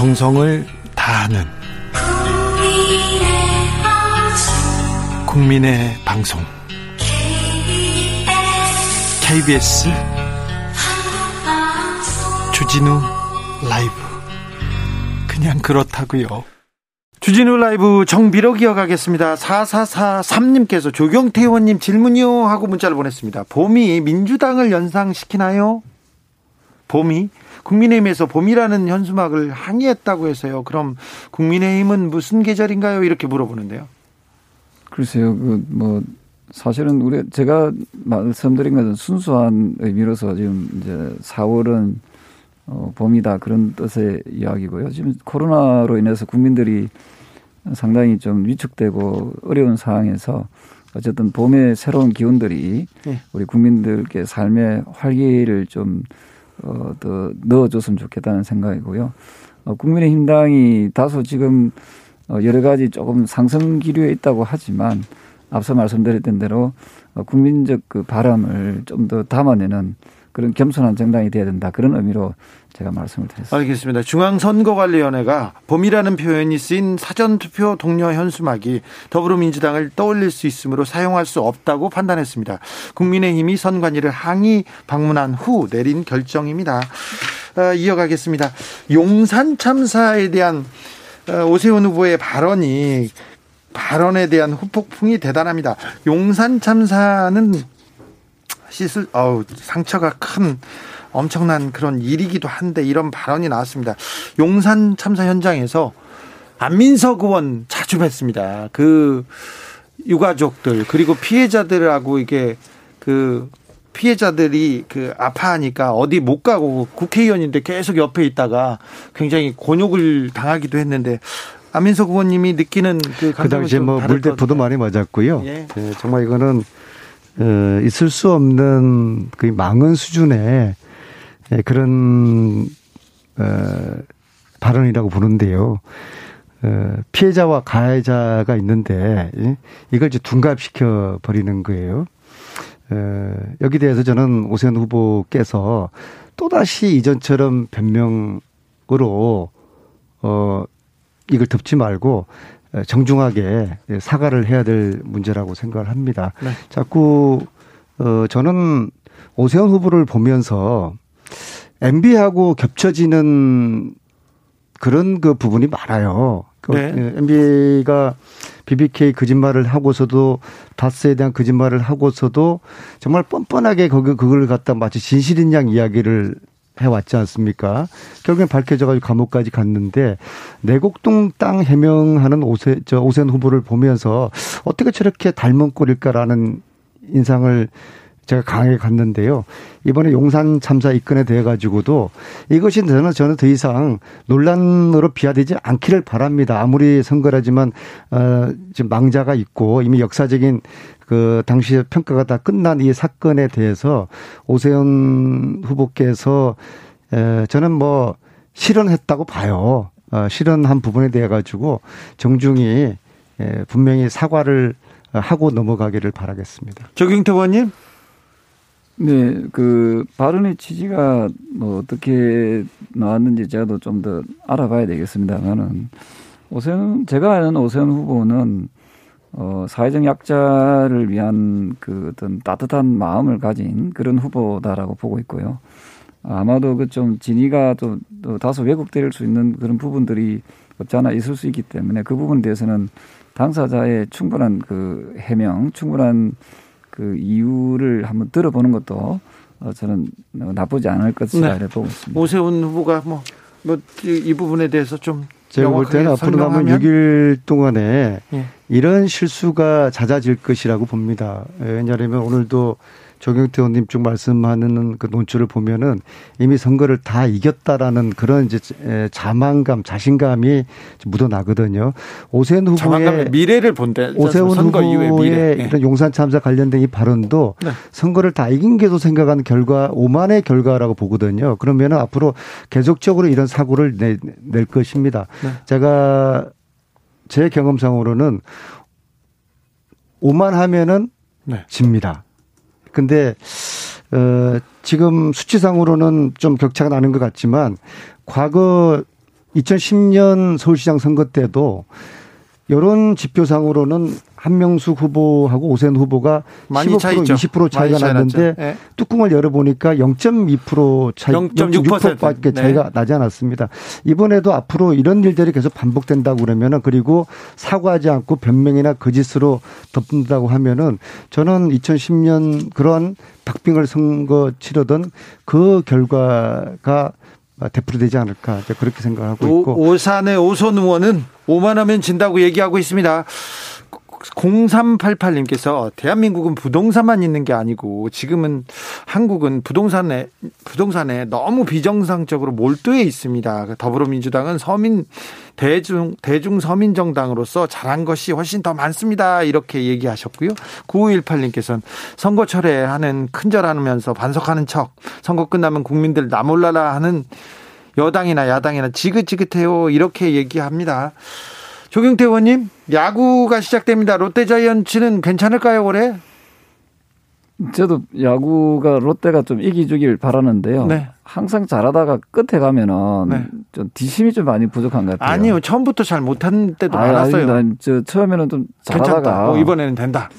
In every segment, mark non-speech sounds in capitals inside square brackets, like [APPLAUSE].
정성을 다하는 국민의 방송 KBS 주진우 라이브 그냥 그렇다고요. 주진우 라이브 정비록 이어가겠습니다. 4443님께서 조경태 의원님 질문이요 하고 문자를 보냈습니다. 봄이 민주당을 연상시키나요? 봄이 국민의힘에서 봄이라는 현수막을 항의했다고 해서요. 그럼 국민의힘은 무슨 계절인가요? 이렇게 물어보는데요. 글쎄요, 그 뭐 사실은 우리 제가 말씀드린 것은 순수한 의미로서 지금 이제 4월은 어, 봄이다 그런 뜻의 이야기고요. 지금 코로나로 인해서 국민들이 상당히 좀 위축되고 어려운 상황에서 어쨌든 봄의 새로운 기운들이 네. 우리 국민들께 삶의 활기를 좀 어, 더 넣어줬으면 좋겠다는 생각이고요. 어, 국민의힘당이 다소 지금 어, 여러 가지 조금 상승 기류에 있다고 하지만 앞서 말씀드렸던 대로 어, 국민적 그 바람을 좀 더 담아내는 그런 겸손한 정당이 돼야 된다. 그런 의미로 제가 말씀을 드렸습니다. 알겠습니다. 중앙선거관리위원회가 봄이라는 표현이 쓰인 사전투표 동료 현수막이 더불어민주당을 떠올릴 수 있으므로 사용할 수 없다고 판단했습니다. 국민의힘이 선관위를 항의 방문한 후 내린 결정입니다. 어, 이어가겠습니다. 용산 참사에 대한 어, 오세훈 후보의 발언이 발언에 대한 후폭풍이 대단합니다. 용산 참사는 씻을 어우 상처가 큰 엄청난 그런 일이기도 한데 이런 발언이 나왔습니다. 용산 참사 현장에서 안민석 의원 자주 뵀습니다. 그 유가족들 그리고 피해자들하고 이게 그 피해자들이 그 아파하니까 어디 못 가고 국회의원인데 계속 옆에 있다가 굉장히 곤욕을 당하기도 했는데 안민석 의원님이 느끼는 그, 그 당시에 뭐 물대포도 많이 맞았고요. 예. 네, 정말 이거는 어, 있을 수 없는 그 망언 수준의 예, 그런 어, 발언이라고 보는데요. 어, 피해자와 가해자가 있는데 예? 이걸 이제 둔갑시켜 버리는 거예요. 어, 여기 대해서 저는 오세훈 후보께서 또다시 이전처럼 변명으로 어 이걸 덮지 말고 정중하게 사과를 해야 될 문제라고 생각을 합니다. 네. 자꾸 어 저는 오세훈 후보를 보면서 MB하고 겹쳐지는 그런 그 부분이 많아요. 그 네. MB가 BBK 거짓말을 하고서도 다스에 대한 거짓말을 하고서도 정말 뻔뻔하게 거기 그걸 갖다 마치 진실인 양 이야기를 해왔지 않습니까? 결국엔 밝혀져가지고 감옥까지 갔는데 내곡동 땅 해명하는 오세 저 오센 후보를 보면서 어떻게 저렇게 닮은 꼴일까라는 인상을 제가 강하게 갔는데요. 이번에 용산 참사 입건에 대해 가지고도 이것이 저는 저는 더 이상 논란으로 비화되지 않기를 바랍니다. 아무리 선거라지만 어 지금 망자가 있고 이미 역사적인 그 당시 평가가 다 끝난 이 사건에 대해서 오세훈 후보께서 에 저는 뭐 실현했다고 봐요. 어 실현한 부분에 대해 가지고 정중히 에 분명히 사과를 하고 넘어가기를 바라겠습니다. 조경태 의원님. 네, 그 발언의 취지가 뭐 어떻게 나왔는지 제가 좀더 알아봐야 되겠습니다만은 오세훈 제가 아는 오세훈 후보는 어 사회적 약자를 위한 그 어떤 따뜻한 마음을 가진 그런 후보다라고 보고 있고요. 아마도 그 좀 진위가 또, 또 다소 왜곡될 수 있는 그런 부분들이 없지 않아 있을 수 있기 때문에 그 부분에 대해서는 당사자의 충분한 그 해명, 충분한 그 이유를 한번 들어보는 것도 어, 저는 나쁘지 않을 것이라 네. 보고 있습니다. 오세훈 후보가 뭐, 뭐, 이 부분에 대해서 좀 제가 볼 때는 앞으로 남은 6일 동안에 예. 이런 실수가 잦아질 것이라고 봅니다. 예, 왜냐하면 오늘도 조경태 의원님 쭉 말씀하는 그 논조를 보면은 이미 선거를 다 이겼다라는 그런 이제 자만감, 자신감이 묻어나거든요. 오세훈 후보의 미래를 본대. 오세훈 후보의 미래. 네. 이런 용산 참사 관련된 이 발언도 네. 선거를 다 이긴 게도 생각하는 결과 오만의 결과라고 보거든요. 그러면은 앞으로 계속적으로 이런 사고를 내, 낼 것입니다. 네. 제가 제 경험상으로는 오만하면은 네. 집니다. 근데 어 지금 수치상으로는 좀 격차가 나는 것 같지만 과거 2010년 서울시장 선거 때도 여론 지표상으로는 한명숙 후보하고 오세훈 후보가 많이 15% 20% 차이가 났는데 네. 뚜껑을 열어보니까 0.2% 차이, 0.6%밖에 네. 차이가 나지 않았습니다. 이번에도 앞으로 이런 일들이 계속 반복된다고 그러면은 그리고 사과하지 않고 변명이나 거짓으로 덮는다고 하면은 저는 2010년 그런 박빙을 선거 치르던 그 결과가 되풀이되지 않을까 그렇게 생각하고 있고 오산의 오선 의원은 오만하면 진다고 얘기하고 있습니다. 0388님께서 대한민국은 부동산만 있는 게 아니고 지금은 한국은 부동산에 부동산에 너무 비정상적으로 몰두해 있습니다. 더불어민주당은 서민 대중 대중 서민 정당으로서 잘한 것이 훨씬 더 많습니다. 이렇게 얘기하셨고요. 9518님께서는 선거철에 하는 큰절하면서 반석하는 척 선거 끝나면 국민들 나몰라라 하는 여당이나 야당이나 지긋지긋해요. 이렇게 얘기합니다. 조경태 의원님, 야구가 시작됩니다. 롯데자이언츠는 괜찮을까요, 올해? 저도 야구가 롯데가 좀 이기주길 바라는데요. 네. 항상 잘하다가 끝에 가면은 네. 좀 뒷심이 좀 많이 부족한 것 같아요. 아니요, 처음부터 잘 못한 때도 아, 많았어요. 아니, 저 처음에는 좀 잘하다가 어, 이번에는 된다.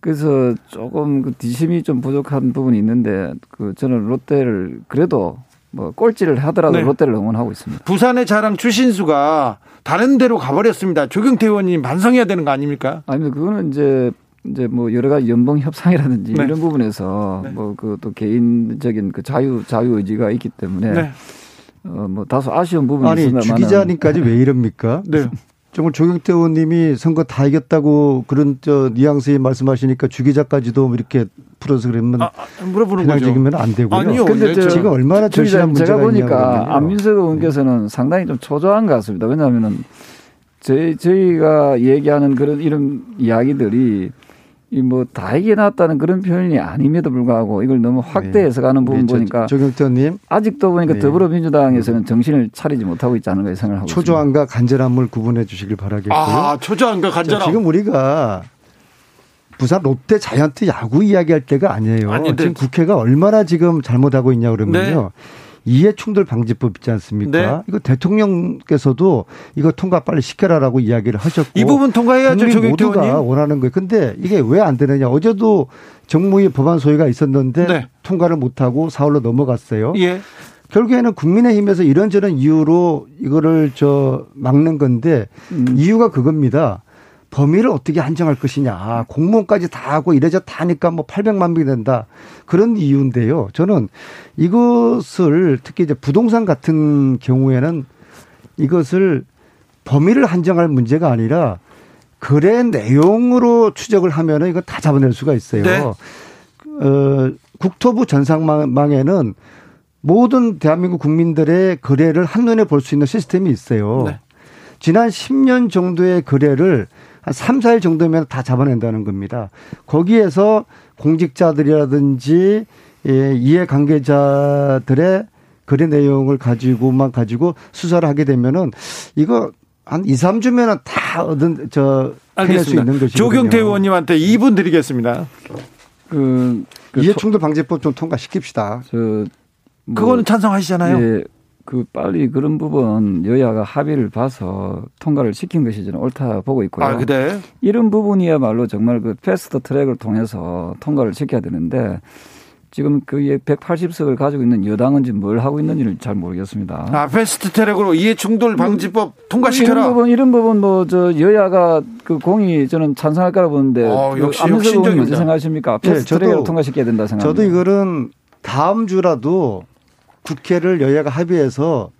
그래서 조금 그 뒷심이 좀 부족한 부분이 있는데 그 저는 롯데를 그래도 뭐 꼴찌를 하더라도 네. 롯데를 응원하고 있습니다. 부산의 자랑 추신수가 다른 데로 가버렸습니다. 조경태 의원님 반성해야 되는 거 아닙니까? 아니 그거는 이제 이제 뭐 여러 가지 연봉 협상이라든지 네. 이런 부분에서 네. 뭐그 또 개인적인 그 자유 자유 의지가 있기 때문에 네. 어뭐 다소 아쉬운 부분이 아니, 있습니다만 주 기자님까지 왜 이럽니까? 네. [LAUGHS] 정말 조경태 의원님이 선거 다 이겼다고 그런 저 뉘앙스에 말씀하시니까 주 기자까지도 이렇게 풀어서 그러면 아, 아 물어보는 거죠. 지금은 안 되고요. 아니요. 근데 저, 지금 얼마나 절실한 문제가 제가 보니까 안민석 의원께서는 상당히 좀 초조한 것 같습니다. 왜냐하면은 저희 저희가 얘기하는 그런 이런 이야기들이 이뭐 다 이겨놨다는 그런 표현이 아님에도 불구하고 이걸 너무 확대해서 가는 부분 네, 보니까 조경태님 아직도 보니까 네. 더불어민주당에서는 정신을 차리지 못하고 있지 않은가 생각을 하고 초조함과 있습니다. 간절함을 구분해 주시길 바라겠고요. 아 초조함과 간절함. 자, 지금 우리가 부산 롯데 자이언트 야구 이야기할 때가 아니에요. 아니, 네. 지금 국회가 얼마나 지금 잘못하고 있냐 그러면요. 네. 이해충돌 방지법 있지 않습니까? 네. 이거 대통령께서도 이거 통과 빨리 시켜라라고 이야기를 하셨고 이 부분 통과해야죠. 국민 모두가 의원님. 원하는 거예요. 근데 이게 왜 안 되느냐? 어제도 정무위 법안 소위가 있었는데 네. 통과를 못하고 사흘로 넘어갔어요. 예. 결국에는 국민의힘에서 이런저런 이유로 이거를 저 막는 건데 음. 이유가 그겁니다. 범위를 어떻게 한정할 것이냐. 공무원까지 다 하고 이래저 다 하니까 뭐 800만 명이 된다. 그런 이유인데요. 저는 이것을 특히 이제 부동산 같은 경우에는 이것을 범위를 한정할 문제가 아니라 거래 내용으로 추적을 하면은 이거 다 잡아낼 수가 있어요. 네. 어, 국토부 전상망에는 모든 대한민국 국민들의 거래를 한눈에 볼 수 있는 시스템이 있어요. 네. 지난 10년 정도의 거래를 한 3, 4일 정도면 다 잡아낸다는 겁니다. 거기에서 공직자들이라든지 예, 이해 관계자들의 거래 내용을 가지고만 가지고 수사를 하게 되면은 이거 한 2, 3주면은 다 얻은 저 해낼 수 있는 것이죠. 조경태 의원님한테 2분 드리겠습니다. 그, 그 이해충돌 방지법 좀 통과시킵시다. 저 뭐, 그거는 찬성하시잖아요. 예, 그 빨리 그런 부분 여야가 합의를 봐서 통과를 시킨 것이 저는 옳다 보고 있고요. 아, 그래? 이런 부분이야말로 정말 그 패스트 트랙을 통해서 통과를 시켜야 되는데 지금 그 180석을 가지고 있는 여당은 지금 뭘 하고 있는지를 잘 모르겠습니다. 아, 패스트 트랙으로 이해 충돌 방지법 뭐, 통과시켜라. 이런 부분, 이런 부분 뭐 저 여야가 그 공히 저는 찬성할 거라 보는데 어, 역시 혁신적인 어떻게 생각하십니까? 네, 패스트 네, 트랙으로 통과시켜야 된다 생각합니다. 저도 이거는 다음 주라도 국회를 여야가 합의해서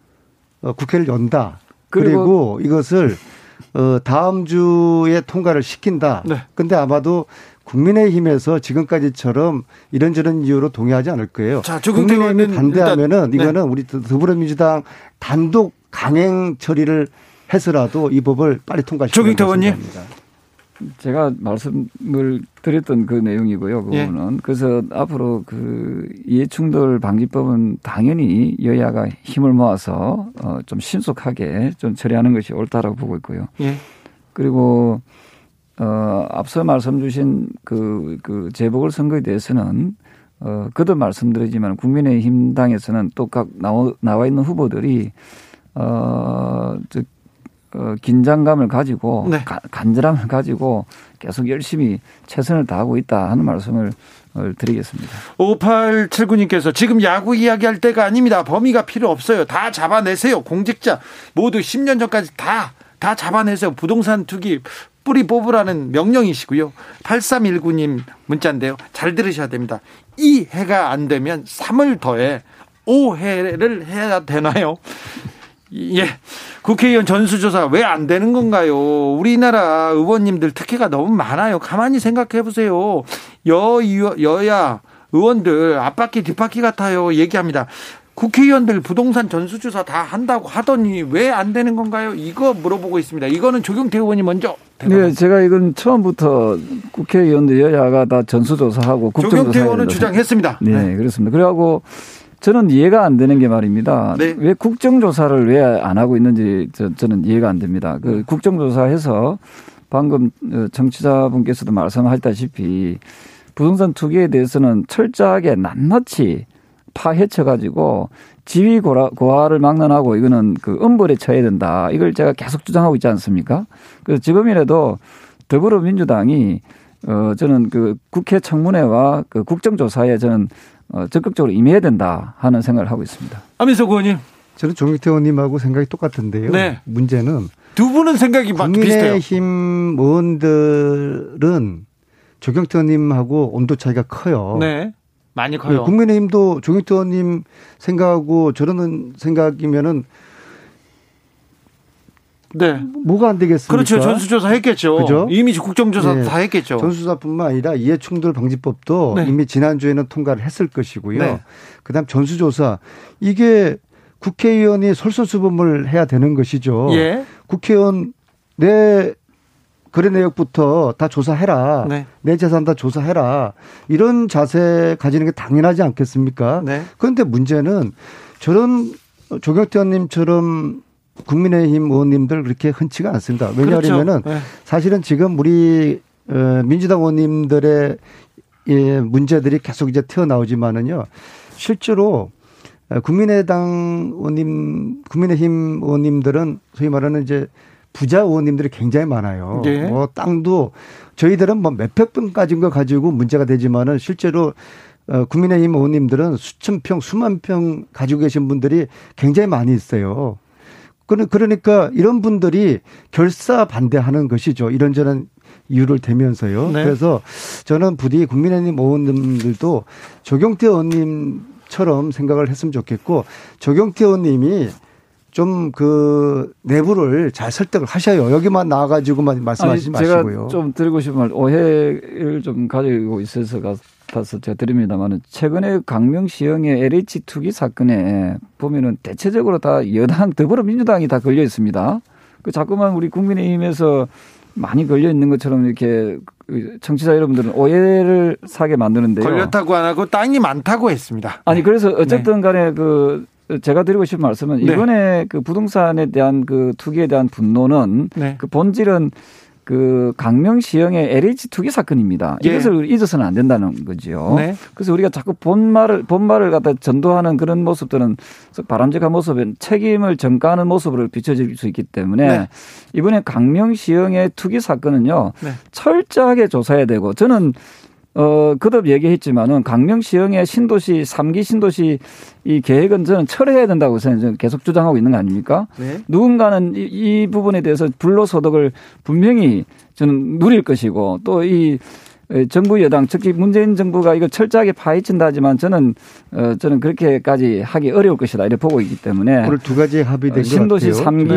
어, 국회를 연다. 그리고, 그리고 이것을 어, 다음 주에 통과를 시킨다. 네. 근데 아마도 국민의힘에서 지금까지처럼 이런저런 이유로 동의하지 않을 거예요. 자, 국민의힘이 반대하면은 네. 이거는 우리 더불어민주당 단독 강행 처리를 해서라도 이 법을 빨리 통과시키는 것입니다. 제가 말씀을 드렸던 그 내용이고요. 그 예. 예. 그래서 앞으로 그 이해충돌 방지법은 당연히 여야가 힘을 모아서 어, 좀 신속하게 좀 처리하는 것이 옳다라고 보고 있고요. 예. 그리고 어, 앞서 말씀 주신 그, 그 재보궐 선거에 대해서는 어, 그도 말씀드리지만 국민의힘 당에서는 또 각 나와, 나와 있는 후보들이 어, 저, 어, 긴장감을 가지고 네. 가, 간절함을 가지고 계속 열심히 최선을 다하고 있다 하는 말씀을 드리겠습니다. 5879님께서 지금 야구 이야기할 때가 아닙니다. 범위가 필요 없어요. 다 잡아내세요. 공직자 모두 10년 전까지 다, 다 잡아내세요. 부동산 투기 뿌리 뽑으라는 명령이시고요. 8319님 문자인데요. 잘 들으셔야 됩니다. 이 해가 안 되면 3을 더해 5해를 해야 되나요? 예. 국회의원 전수조사 왜 안 되는 건가요? 우리나라 의원님들 특혜가 너무 많아요. 가만히 생각해 보세요. 여, 여야 의원들 앞바퀴 뒷바퀴 같아요. 얘기합니다. 국회의원들 부동산 전수조사 다 한다고 하더니 왜 안 되는 건가요? 이거 물어보고 있습니다. 이거는 조경태 의원이 먼저. 네, 제가 이건 처음부터 국회의원들 여야가 다 전수조사하고 국정조사. 조경태 의원은 주장했습니다. 네, 네. 그렇습니다. 그래갖고 저는 이해가 안 되는 게 말입니다. 네. 왜 국정조사를 왜 안 하고 있는지 저, 는 이해가 안 됩니다. 그 네. 국정조사해서 방금 어, 정치자분께서도 말씀하셨다시피 부동산 투기에 대해서는 철저하게 낱낱이 파헤쳐 가지고 지위 고하를 막론하고 이거는 그 엄벌에 처해야 된다. 이걸 제가 계속 주장하고 있지 않습니까? 그래서 지금이라도 더불어민주당이 어 저는 그 국회 청문회와 그 국정조사에 저는 어, 적극적으로 임해야 된다 하는 생각을 하고 있습니다. 아민석 의원님. 저는 종익태 의원님하고 생각이 똑같은데요. 네. 문제는 두 분은 생각이 국민의힘 의원들은 조경태 의원님하고 온도 차이가 커요. 네. 많이 커요. 국민의힘도 조경태 의원님 생각하고 저러는 생각이면은 네. 뭐가 안 되겠습니까? 그렇죠. 전수조사 했겠죠. 그죠? 이미 국정조사 네. 다 했겠죠. 전수조사뿐만 아니라 이해충돌 방지법도 네. 이미 지난주에는 통과를 했을 것이고요. 네. 그다음 전수조사 이게 국회의원이 솔선수범을 해야 되는 것이죠. 예. 국회의원 내 거래 내역부터 다 조사해라. 네. 내 재산 다 조사해라. 이런 자세 가지는 게 당연하지 않겠습니까? 네. 그런데 문제는 저런 조경태 의원님처럼 국민의힘 의원님들 그렇게 흔치가 않습니다. 왜냐하면은 그렇죠. 네. 사실은 지금 우리 어, 민주당 의원님들의 예, 문제들이 계속 이제 튀어나오지만은요. 실제로 국민의당 의원님, 국민의힘 의원님들은 소위 말하는 이제 부자 의원님들이 굉장히 많아요. 네. 뭐 땅도 저희들은 뭐 몇백 평까지인 거 가지고 문제가 되지만은 실제로 어, 국민의힘 의원님들은 수천 평, 수만 평 가지고 계신 분들이 굉장히 많이 있어요. 그러니까 이런 분들이 결사 반대하는 것이죠. 이런저런 이유를 대면서요. 네. 그래서 저는 부디 국민의힘 의원님들도 조경태 의원님처럼 생각을 했으면 좋겠고 조경태 의원님이 좀 그 내부를 잘 설득을 하셔요. 여기만 나와가지고만 말씀하시지 아니, 제가 마시고요. 좀 드리고 싶은 말 오해를 좀 가지고 있어서가 같아서 제가 드립니다만은 최근에 강명시형의 LH 투기 사건에 보면은 대체적으로 다 여당 더불어민주당이 다 걸려 있습니다. 그 자꾸만 우리 국민의힘에서 많이 걸려 있는 것처럼 이렇게 청취자 여러분들은 오해를 사게 만드는데요. 걸렸다고 안 하고 땅이 많다고 했습니다. 아니 그래서 어쨌든 간에 그 제가 드리고 싶은 말씀은 네. 이번에 그 부동산에 대한 그 투기에 대한 분노는 네. 그 본질은 그 강명시형의 LH 투기 사건입니다. 예. 이것을 잊어서는 안 된다는 거지요. 네. 그래서 우리가 자꾸 본말을 본말을 갖다 전도하는 그런 모습들은 바람직한 모습은 책임을 전가하는 모습으로 비춰질 수 있기 때문에 네. 이번에 강명시형의 투기 사건은요 네. 철저하게 조사해야 되고 저는 어, 그듭 얘기했지만은 강명시형의 신도시 3기 신도시 이 계획은 저는 철회해야 된다고 저는 계속 주장하고 있는 거 아닙니까? 네. 누군가는 이, 이 부분에 대해서 불로소득을 분명히 저는 누릴 것이고 또이 정부 여당 특히 문재인 정부가 이거 철저하게 파헤친다 하지만 저는 어 저는 그렇게까지 하기 어려울 것이다 이렇게 보고 있기 때문에 오늘 두 가지 합의된 신도시 3기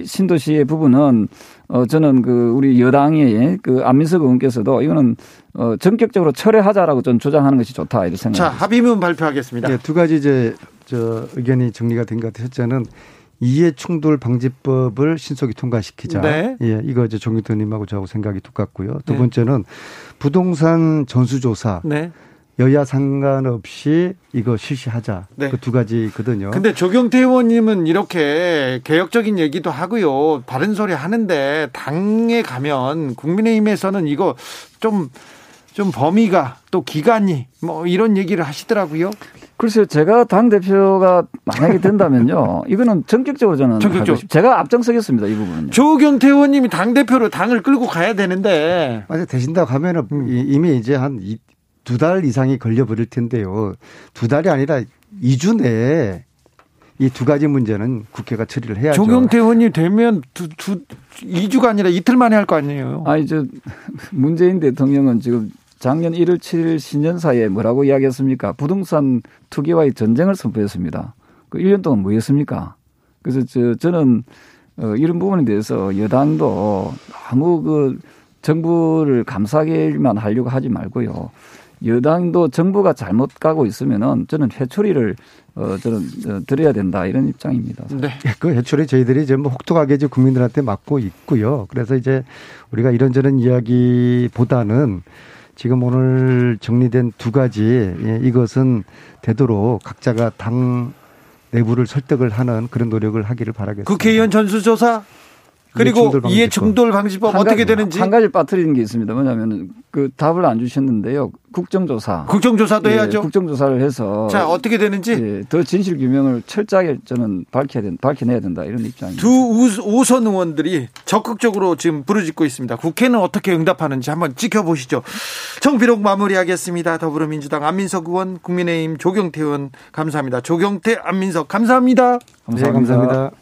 네. 신도시의 부분은 어 저는 그 우리 여당의 그 안민석 의원께서도 이거는 어, 전격적으로 철회하자라고 좀 주장하는 것이 좋다 이렇게 생각합니다. 자 합의문 발표하겠습니다. 네, 두 가지 이제 저 의견이 정리가 된 것 같아요. 첫째는 이해 충돌 방지법을 신속히 통과시키자. 네. 예, 이거 이제 정규태님하고 저하고 생각이 똑같고요. 두 네. 번째는 부동산 전수조사. 네. 여야 상관없이 이거 실시하자. 네. 그 두 가지거든요. 근데 조경태 의원님은 이렇게 개혁적인 얘기도 하고요. 바른 소리 하는데 당에 가면 국민의힘에서는 이거 좀 좀 범위가 또 기간이 뭐 이런 얘기를 하시더라고요. 글쎄요, 제가 당 대표가 만약에 된다면요, 이거는 전격적으로 저는 전격적으로 제가 앞장서겠습니다 이 부분은. 조경태 의원님이 당 대표로 당을 끌고 가야 되는데. 맞아 되신다고 하면은 음. 이미 이제 한 두 달 이상이 걸려버릴 텐데요. 두 달이 아니라 2주 내에 이두 가지 문제는 국회가 처리를 해야죠. 조경태 의원이 되면 두, 두, 2주가 아니라 이틀 만에 할 거 아니에요. 아니, 저, 문재인 대통령은 지금 작년 1월 7일 신년사에 뭐라고 이야기했습니까? 부동산 투기와의 전쟁을 선포했습니다. 그 1년 동안 뭐 했습니까? 그래서 저, 저는 어, 이런 부분에 대해서 여당도 너무 그 정부를 감싸기만 하려고 하지 말고요. 여당도 정부가 잘못 가고 있으면은 저는 회초리를 어 저는 어, 드려야 된다 이런 입장입니다. 네. 그 회초리 저희들이 전부 혹독하게 이제 국민들한테 맞고 있고요. 그래서 이제 우리가 이런저런 이야기보다는 지금 오늘 정리된 두 가지 예, 이것은 되도록 각자가 당 내부를 설득을 하는 그런 노력을 하기를 바라겠습니다. 국회의원 전수조사 그리고 이해 충돌 방지법 어떻게 되는지 한 가지 빠뜨리는 게 있습니다. 뭐냐면 그 답을 안 주셨는데요. 국정조사. 국정조사도 예, 해야죠. 국정조사를 해서 자 어떻게 되는지 예, 더 진실 규명을 철저하게 저는 밝혀야 된 밝혀내야 된다 이런 입장입니다. 두 오선 의원들이 적극적으로 지금 부르짖고 있습니다. 국회는 어떻게 응답하는지 한번 지켜보시죠. 정비록 마무리하겠습니다. 더불어민주당 안민석 의원, 국민의힘 조경태 의원 감사합니다. 조경태, 안민석 감사합니다. 감사합니다. 네, 감사합니다.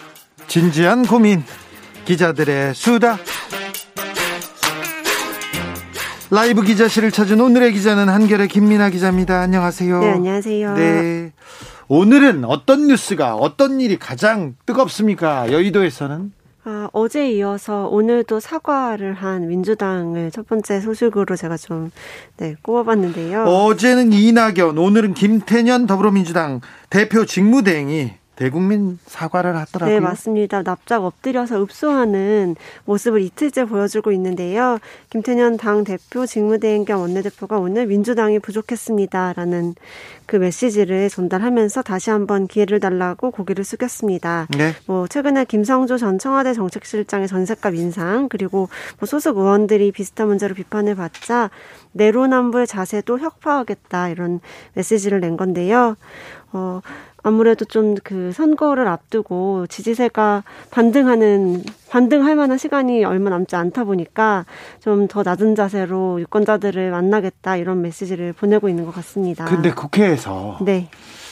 진지한 고민 기자들의 수다 라이브 기자실을 찾은 오늘의 기자는 한결의 김민아 기자입니다. 안녕하세요. 네, 안녕하세요. 네. 오늘은 어떤 뉴스가 어떤 일이 가장 뜨겁습니까? 여의도에서는 아, 어제 이어서 오늘도 사과를 한 민주당을 첫 번째 소식으로 제가 좀 네, 꼽아봤는데요. 어제는 이낙연, 오늘은 김태년 더불어민주당 대표 직무대행이 대국민 사과를 하더라고요. 네, 맞습니다. 납작 엎드려서 읍소하는 모습을 이틀째 보여주고 있는데요. 김태년 당 대표 직무대행 겸 원내대표가 오늘 민주당이 부족했습니다라는 그 메시지를 전달하면서 다시 한번 기회를 달라고 고개를 숙였습니다. 네. 뭐 최근에 김성조 전 청와대 정책실장의 전세값 인상 그리고 뭐 소속 의원들이 비슷한 문제로 비판을 받자 내로남불 자세도 혁파하겠다 이런 메시지를 낸 건데요. 어, 아무래도 좀 그 선거를 앞두고 지지세가 반등하는 반등할 만한 시간이 얼마 남지 않다 보니까 좀 더 낮은 자세로 유권자들을 만나겠다 이런 메시지를 보내고 있는 것 같습니다. 근데 국회에서 네.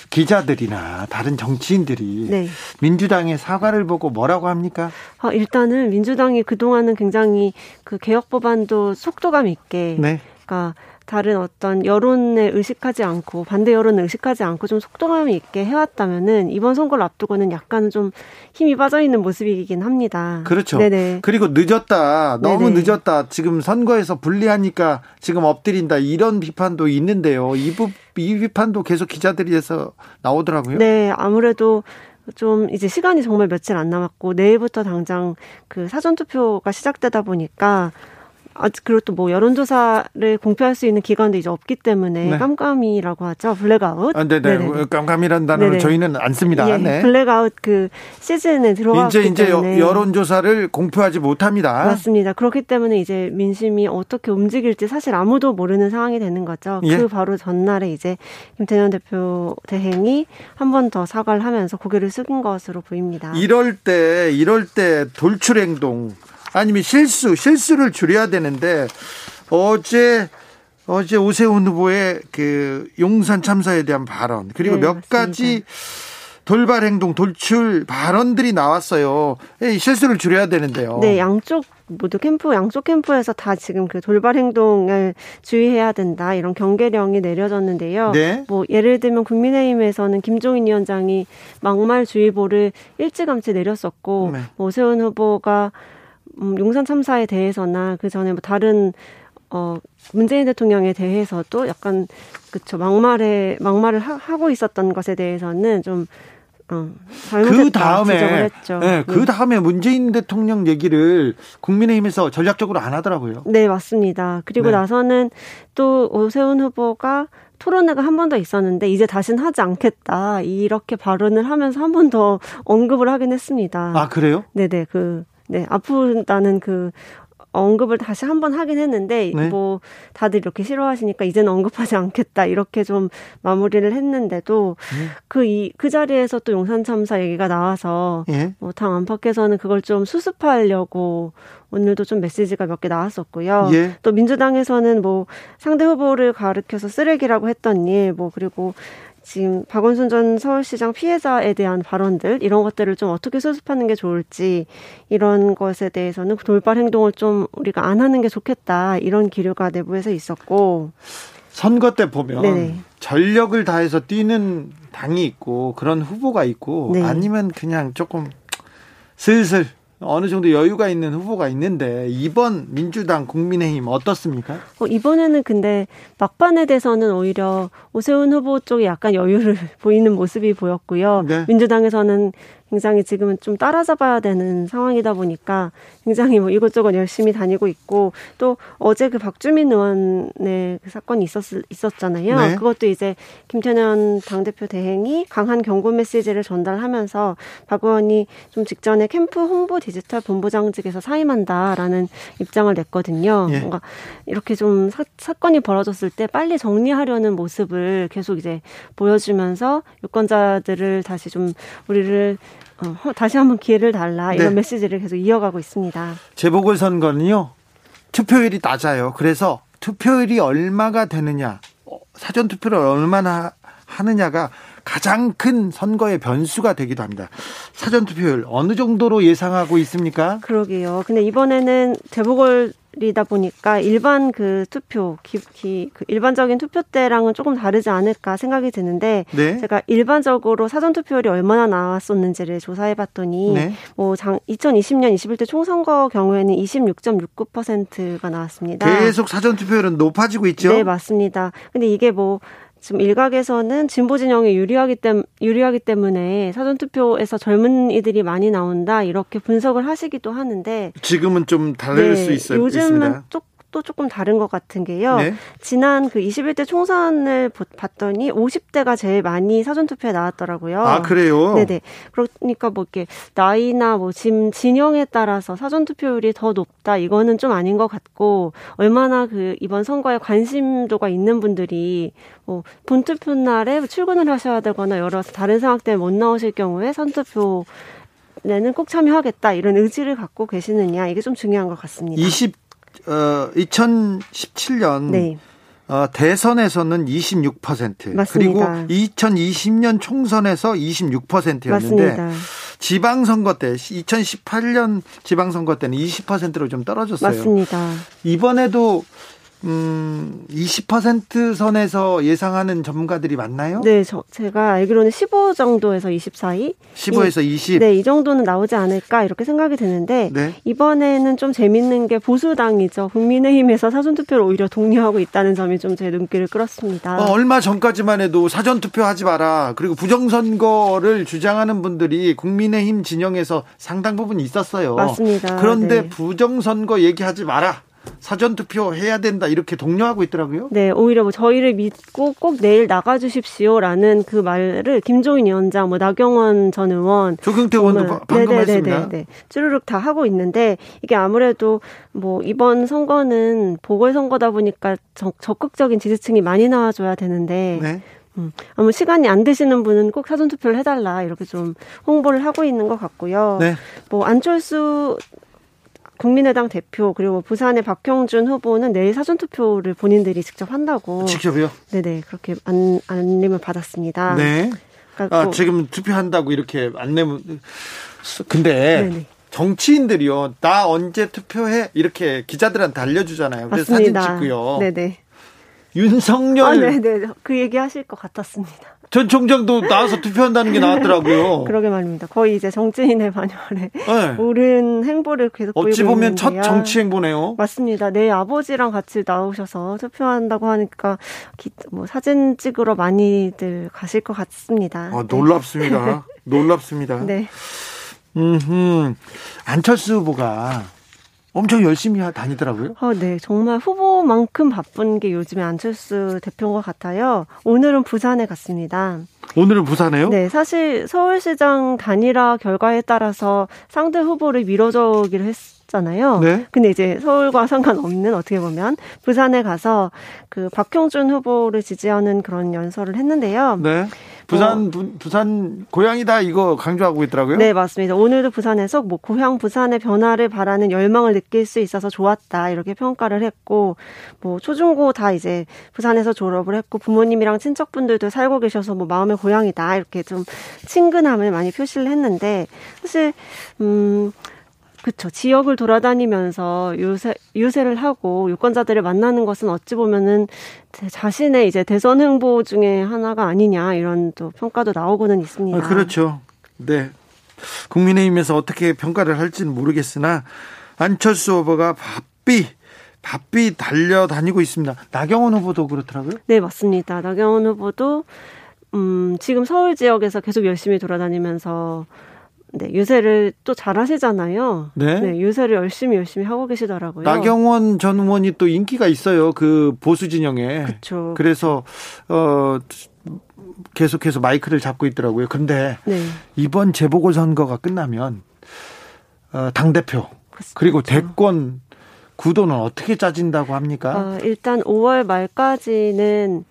기자들이나 다른 정치인들이 네. 민주당의 사과를 보고 뭐라고 합니까? 아, 일단은 민주당이 그동안은 굉장히 그 개혁 법안도 속도감 있게 네. 그러니까 다른 어떤 여론에 의식하지 않고 반대 여론을 의식하지 않고 좀 속도감 있게 해왔다면은 이번 선거를 앞두고는 약간 좀 힘이 빠져 있는 모습이긴 합니다. 그렇죠. 네네. 그리고 늦었다, 너무 네네. 늦었다. 지금 선거에서 불리하니까 지금 엎드린다 이런 비판도 있는데요. 이, 부, 이 비판도 계속 기자들이 해서 나오더라고요. 네, 아무래도 좀 이제 시간이 정말 며칠 안 남았고 내일부터 당장 그 사전 투표가 시작되다 보니까 아, 그리고 또 뭐 여론조사를 공표할 수 있는 기관도 이제 없기 때문에 네. 깜깜이라고 하죠. 블랙아웃. 아, 네네. 네네. 깜깜이란 단어를 네네. 저희는 안 씁니다. 예, 네. 블랙아웃 그 시즌에 들어가기 이제 이제 여론조사를 공표하지 못합니다. 맞습니다. 그렇기 때문에 이제 민심이 어떻게 움직일지 사실 아무도 모르는 상황이 되는 거죠. 예. 그 바로 전날에 이제 김태년 대표 대행이 한 번 더 사과를 하면서 고개를 숙인 것으로 보입니다. 이럴 때 이럴 때 돌출 행동 아니면 실수, 실수를 줄여야 되는데 어제 어제 오세훈 후보의 그 용산 참사에 대한 발언 그리고 네, 몇 맞습니다. 가지 돌발 행동, 돌출 발언들이 나왔어요. 실수를 줄여야 되는데요. 네, 양쪽 모두 캠프 양쪽 캠프에서 다 지금 그 돌발 행동을 주의해야 된다 이런 경계령이 내려졌는데요. 네. 뭐 예를 들면 국민의힘에서는 김종인 위원장이 막말 주의보를 일찌감치 내렸었고 네. 뭐 오세훈 후보가 음, 용산 참사에 대해서나 그 전에 뭐 다른 어 문재인 대통령에 대해서도 약간 그쵸 막말에 막말을 하, 고 있었던 것에 대해서는 좀 어, 그 다음에 네, 그 네. 다음에 문재인 대통령 얘기를 국민의힘에서 전략적으로 안 하더라고요. 네, 맞습니다. 그리고 네. 나서는 또 오세훈 후보가 토론회가 한 번 더 있었는데 이제 다시는 하지 않겠다 이렇게 발언을 하면서 한 번 더 언급을 하긴 했습니다. 아 그래요? 네네 그 네, 아프다는 그 언급을 다시 한 번 하긴 했는데 네. 뭐 다들 이렇게 싫어하시니까 이제는 언급하지 않겠다 이렇게 좀 마무리를 했는데도 그이그 네. 그, 그 자리에서 또 용산 참사 얘기가 나와서 예. 뭐당 안팎에서는 그걸 좀 수습하려고 오늘도 좀 메시지가 몇 개 나왔었고요. 예. 또 민주당에서는 뭐 상대 후보를 가르켜서 쓰레기라고 했던 일, 뭐 그리고 지금 박원순 전 서울시장 피해자에 대한 발언들 이런 것들을 좀 어떻게 수습하는 게 좋을지 이런 것에 대해서는 돌발 행동을 좀 우리가 안 하는 게 좋겠다 이런 기류가 내부에서 있었고 선거 때 보면 네네. 전력을 다해서 뛰는 당이 있고 그런 후보가 있고 네. 아니면 그냥 조금 슬슬 어느 정도 여유가 있는 후보가 있는데 이번 민주당 국민의힘 어떻습니까? 어, 이번에는 근데 막판에 대해서는 오히려 오세훈 후보 쪽에 약간 여유를 [LAUGHS] 보이는 모습이 보였고요. 네. 민주당에서는 굉장히 지금은 좀 따라잡아야 되는 상황이다 보니까 굉장히 뭐 이것저것 열심히 다니고 있고 또 어제 그 박주민 의원의 그 사건이 있었, 있었잖아요. 네. 그것도 이제 김태년 당대표 대행이 강한 경고 메시지를 전달하면서 박 의원이 좀 직전에 캠프 홍보 디지털 본부장직에서 사임한다라는 입장을 냈거든요. 예. 뭔가 이렇게 좀 사, 사건이 벌어졌을 때 빨리 정리하려는 모습을 계속 이제 보여주면서 유권자들을 다시 좀 우리를 어, 다시 한번 기회를 달라 이런 네. 메시지를 계속 이어가고 있습니다. 재보궐 선거는요 투표율이 낮아요. 그래서 투표율이 얼마가 되느냐, 어, 사전 투표를 얼마나 하느냐가 가장 큰 선거의 변수가 되기도 합니다. 사전 투표율 어느 정도로 예상하고 있습니까? 그러게요. 근데 이번에는 재보궐 이다 보니까 일반 그 투표 기, 기, 그 일반적인 투표 때랑은 조금 다르지 않을까 생각이 드는데 네. 제가 일반적으로 사전 투표율이 얼마나 나왔었는지를 조사해 봤더니 네. 뭐 장, 2020년 21대 총선거 경우에는 26.69%가 나왔습니다. 계속 사전 투표율은 높아지고 있죠? 네, 맞습니다. 근데 이게 뭐 지금 일각에서는 진보 진영에 유리하기, 때, 유리하기 때문에 사전투표에서 젊은 이들이 많이 나온다 이렇게 분석을 하시기도 하는데 지금은 좀 다를 네, 수 있어요. 요즘은 있습니다. 또 조금 다른 것 같은 게요. 네. 지난 그 21대 총선을 봤더니 50대가 제일 많이 사전투표에 나왔더라고요. 아, 그래요? 네네. 그러니까 뭐 이렇게 나이나 뭐 진, 진영에 따라서 사전투표율이 더 높다. 이거는 좀 아닌 것 같고, 얼마나 그 이번 선거에 관심도가 있는 분들이 뭐 본투표 날에 출근을 하셔야 되거나 여러 다른 상황 때문에 못 나오실 경우에 선투표 내는 꼭 참여하겠다 이런 의지를 갖고 계시느냐 이게 좀 중요한 것 같습니다. 20 어, 2017년 네. 어, 대선에서는 26% 맞습니다. 그리고 2020년 총선에서 26%였는데 맞습니다. 지방선거 때 2018년 지방선거 때는 20%로 좀 떨어졌어요. 맞습니다. 이번에도 음, 20% 선에서 예상하는 전문가들이 많나요? 네, 저, 제가 알기로는 15 정도에서 20 사이? 15에서 20? 네, 이 정도는 나오지 않을까 이렇게 생각이 드는데 네. 이번에는 좀 재밌는 게 보수당이죠. 국민의힘에서 사전투표를 오히려 독려하고 있다는 점이 좀 제 눈길을 끌었습니다. 어, 얼마 전까지만 해도 사전투표 하지 마라. 그리고 부정선거를 주장하는 분들이 국민의힘 진영에서 상당 부분 있었어요. 맞습니다. 그런데 네. 부정선거 얘기하지 마라. 사전 투표 해야 된다 이렇게 독려하고 있더라고요. 네, 오히려 뭐 저희를 믿고 꼭 내일 나가 주십시오라는 그 말을 김종인 위원장, 뭐 나경원 전 의원, 조경태 의원도 방금 했습니다. 네, 쭈르륵 다 하고 있는데 이게 아무래도 뭐 이번 선거는 보궐 선거다 보니까 적 극적인 지지층이 많이 나와줘야 되는데. 네. 음, 아무 시간이 안 되시는 분은 꼭 사전 투표를 해달라 이렇게 좀 홍보를 하고 있는 것 같고요. 네. 뭐 안철수 국민의당 대표 그리고 부산의 박형준 후보는 내일 사전 투표를 본인들이 직접 한다고. 직접요? 네네 그렇게 안, 안내을 받았습니다. 네. 그러니까 아, 지금 투표한다고 이렇게 안내문. 근데 네네. 정치인들이요. 나 언제 투표해? 이렇게 기자들한테 알려주잖아요. 그래서 사진 찍고요. 네네. 윤석열. 아, 네네. 그 얘기 하실 것 같았습니다. 전 총장도 나와서 투표한다는 게 나왔더라고요. [LAUGHS] 그러게 말입니다. 거의 이제 정치인의 반열에 네. 옳은 행보를 계속 보이고 어찌 보면 첫 정치 행보네요. 맞습니다. 내 아버지랑 같이 나오셔서 투표한다고 하니까 기, 뭐 사진 찍으러 많이들 가실 것 같습니다. 아, [LAUGHS] 놀랍습니다. 네. 놀랍습니다. 네. 음, 안철수 후보가 엄청 열심히 다니더라고요. 어, 네. 정말 후보만큼 바쁜 게 요즘에 안철수 대표인 것 같아요. 오늘은 부산에 갔습니다. 오늘은 부산에요? 네. 사실 서울시장 단일화 결과에 따라서 상대 후보를 밀어주기로 했 잖아요. 네. 근데 이제 서울과 상관없는 어떻게 보면 부산에 가서 그 박형준 후보를 지지하는 그런 연설을 했는데요. 네. 부산 어. 부, 부산 고향이다 이거 강조하고 있더라고요. 네 맞습니다. 오늘도 부산에서 뭐 고향 부산의 변화를 바라는 열망을 느낄 수 있어서 좋았다 이렇게 평가를 했고 뭐 초중고 다 이제 부산에서 졸업을 했고 부모님이랑 친척분들도 살고 계셔서 뭐 마음의 고향이다 이렇게 좀 친근함을 많이 표시를 했는데 사실 음. 그렇죠. 지역을 돌아다니면서 유세, 유세를 하고 유권자들을 만나는 것은 어찌 보면은 자신의 이제 대선 행보 중에 하나가 아니냐 이런 또 평가도 나오고는 있습니다. 아, 그렇죠. 네. 국민의힘에서 어떻게 평가를 할지는 모르겠으나 안철수 후보가 바삐 바삐 달려다니고 있습니다. 나경원 후보도 그렇더라고요. 네, 맞습니다. 나경원 후보도 음, 지금 서울 지역에서 계속 열심히 돌아다니면서 네, 유세를 또 잘하시잖아요. 네. 네. 유세를 열심히 열심히 하고 계시더라고요. 나경원 전 의원이 또 인기가 있어요. 그 보수 진영에. 그렇죠. 그래서 어 계속해서 마이크를 잡고 있더라고요. 근데 네. 이번 재보궐 선거가 끝나면 어, 당 대표 그리고 대권 구도는 어떻게 짜진다고 합니까? 어, 일단 5월 말까지는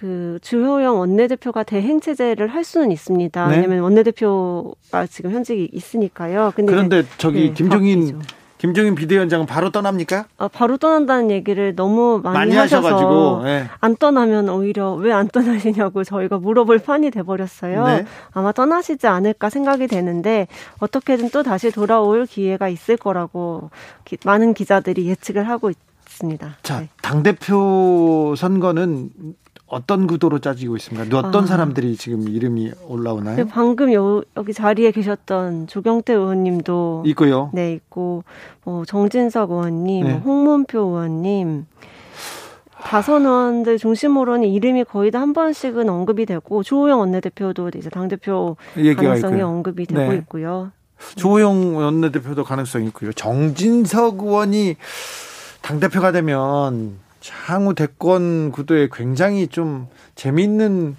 그 주호영 원내대표가 대행 체제를 할 수는 있습니다. 네? 왜냐하면 원내대표가 지금 현직이 있으니까요. 근데 그런데 저기 네, 김종인 바뀌죠. 김종인 비대위원장은 바로 떠납니까? 아, 바로 떠난다는 얘기를 너무 많이, 많이 하셔서 네. 안 떠나면 오히려 왜 안 떠나시냐고 저희가 물어볼 판이 돼버렸어요. 네. 아마 떠나시지 않을까 생각이 되는데 어떻게든 또 다시 돌아올 기회가 있을 거라고 기, 많은 기자들이 예측을 하고 있습니다. 자, 네. 당 대표 선거는 어떤 구도로 짜지고 있습니까? 어떤 아. 사람들이 지금 이름이 올라오나요? 네, 방금 요, 여기 자리에 계셨던 조경태 의원님도 있고요. 네, 있고 뭐 정진석 의원님, 네. 홍문표 의원님 다선 의원들 중심으로는 이름이 거의 다 한 번씩은 언급이 되고 조호영 원내대표도 이제 당 대표 가능성이 있고요. 언급이 되고 네. 있고요. 조호영 원내대표도 가능성이 있고요. 정진석 의원이 당 대표가 되면 향후 대권 구도에 굉장히 좀 재미있는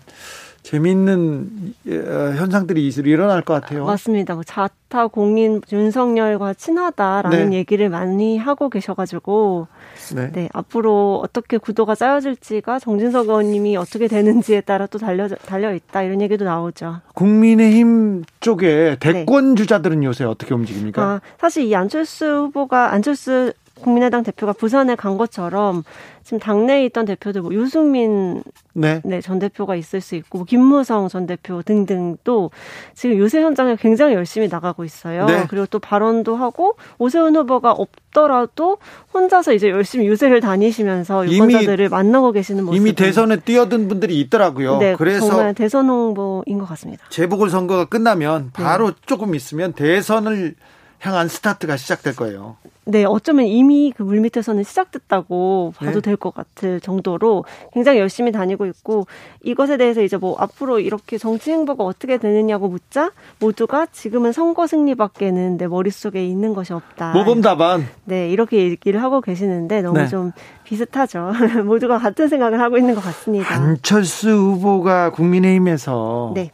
재미있는 어, 현상들이 일어날 것 같아요. 맞습니다. 뭐 자타 공인 윤석열과 친하다라는 네. 얘기를 많이 하고 계셔가지고 네. 네. 앞으로 어떻게 구도가 짜여질지가 정진석 의원님이 어떻게 되는지에 따라 또 달려 달려 있다 이런 얘기도 나오죠. 국민의힘 쪽에 대권 네. 주자들은 요새 어떻게 움직입니까? 아, 사실 이 안철수 후보가 안철수 국민의당 대표가 부산에 간 것처럼 지금 당내에 있던 대표들 뭐 유승민 네. 네, 전 대표가 있을 수 있고 뭐 김무성 전 대표 등등 또 지금 유세 현장에 굉장히 열심히 나가고 있어요. 네. 그리고 또 발언도 하고 오세훈 후보가 없더라도 혼자서 이제 열심히 유세를 다니시면서 유권자들을 만나고 계시는 모습 이미 대선에 뛰어든 분들이 있더라고요. 네, 그래서 정말 대선 홍보인 것 같습니다. 재보궐 선거가 끝나면 바로 네. 조금 있으면 대선을 향한 스타트가 시작될 거예요. 네, 어쩌면 이미 그 물밑에서는 시작됐다고 봐도 네. 될것 같을 정도로 굉장히 열심히 다니고 있고 이것에 대해서 이제 뭐 앞으로 이렇게 정치 행보가 어떻게 되느냐고 묻자 모두가 지금은 선거 승리밖에는 내 머릿속에 있는 것이 없다. 모범 답안. 네, 이렇게 얘기를 하고 계시는데 너무 네. 좀 비슷하죠. [LAUGHS] 모두가 같은 생각을 하고 있는 것 같습니다. 안철수 후보가 국민의힘에서 네.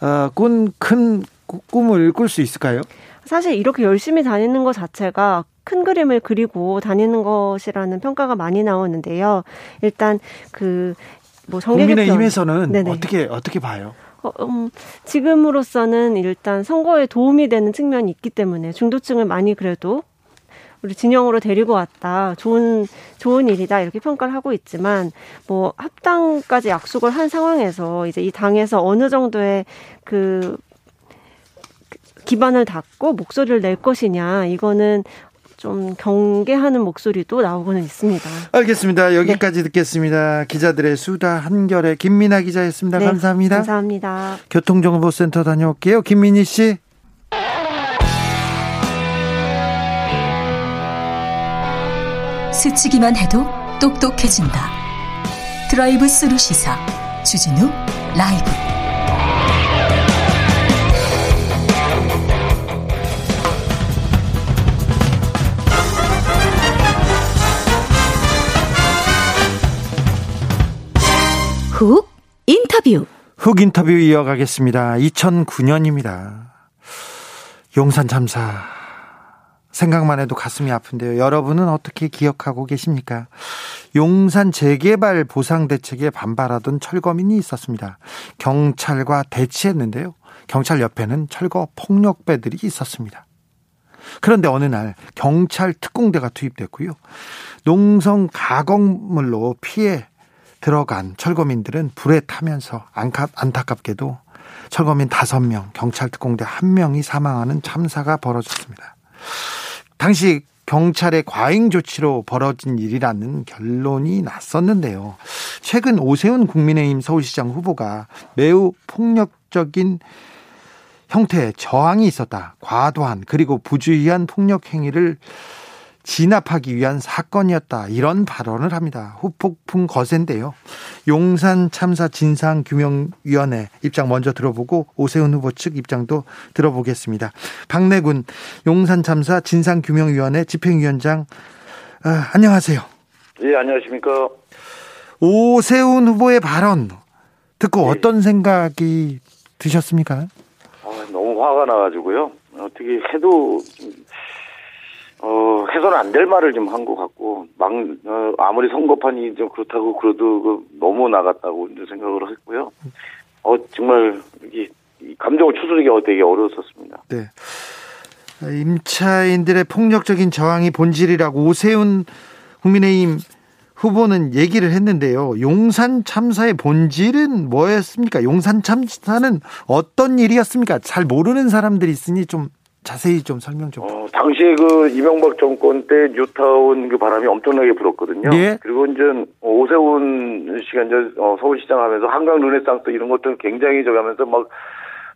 어, 큰 꿈을 꿀 수 있을까요? 사실 이렇게 열심히 다니는 것 자체가 큰 그림을 그리고 다니는 것이라는 평가가 많이 나오는데요. 일단 그뭐 정계 국민의힘에서는 네네. 어떻게 어떻게 봐요? 어, 음, 지금으로서는 일단 선거에 도움이 되는 측면이 있기 때문에 중도층을 많이 그래도 우리 진영으로 데리고 왔다. 좋은 좋은 일이다. 이렇게 평가를 하고 있지만 뭐 합당까지 약속을 한 상황에서 이제 이 당에서 어느 정도의 그 기반을 닫고 목소리를 낼 것이냐 이거는 좀 경계하는 목소리도 나오고는 있습니다. 알겠습니다. 여기까지 네. 듣겠습니다. 기자들의 수다 한결의 김민아 기자였습니다. 네, 감사합니다. 감사합니다. 교통정보센터 다녀올게요. 김민희 씨. 스치기만 해도 똑똑해진다. 드라이브 스루 시사 주진우 라이브. 훅 인터뷰. 훅 인터뷰 이어가겠습니다. 2009년입니다. 용산 참사 생각만 해도 가슴이 아픈데요. 여러분은 어떻게 기억하고 계십니까? 용산 재개발 보상 대책에 반발하던 철거민이 있었습니다. 경찰과 대치했는데요. 경찰 옆에는 철거 폭력배들이 있었습니다. 그런데 어느 날 경찰 특공대가 투입됐고요. 농성 가공물로 피해 들어간 철거민들은 불에 타면서 안타깝게도 철거민 5명, 경찰 특공대 1명이 사망하는 참사가 벌어졌습니다. 당시 경찰의 과잉 조치로 벌어진 일이라는 결론이 났었는데요. 최근 오세훈 국민의힘 서울시장 후보가 매우 폭력적인 형태의 저항이 있었다. 과도한 그리고 부주의한 폭력 행위를 진압하기 위한 사건이었다. 이런 발언을 합니다. 후폭풍 거센데요. 용산 참사 진상규명위원회 입장 먼저 들어보고 오세훈 후보 측 입장도 들어보겠습니다. 박내군 용산 참사 진상규명위원회 집행위원장 아, 안녕하세요. 예, 안녕하십니까. 오세훈 후보의 발언 듣고 예. 어떤 생각이 드셨습니까? 아, 너무 화가 나가지고요. 어떻게 해도 어, 해서는 안 될 말을 좀 한 것 같고, 막, 어, 아무리 선거판이 좀 그렇다고 그래도 그 너무 나갔다고 생각을 했고요. 어, 정말, 이게, 감정을 추스르기 되게 어려웠었습니다. 네. 임차인들의 폭력적인 저항이 본질이라고 오세훈 국민의힘 후보는 얘기를 했는데요. 용산 참사의 본질은 뭐였습니까? 용산 참사는 어떤 일이었습니까? 잘 모르는 사람들이 있으니 좀 자세히 좀 설명 좀. 어, 당시에 그 이명박 정권 때 뉴타운 그 바람이 엄청나게 불었거든요. 예. 그리고 이제 오세훈 씨가 이제 어, 서울시장 하면서 한강 르네상스 이런 것들 굉장히 저기 하면서 막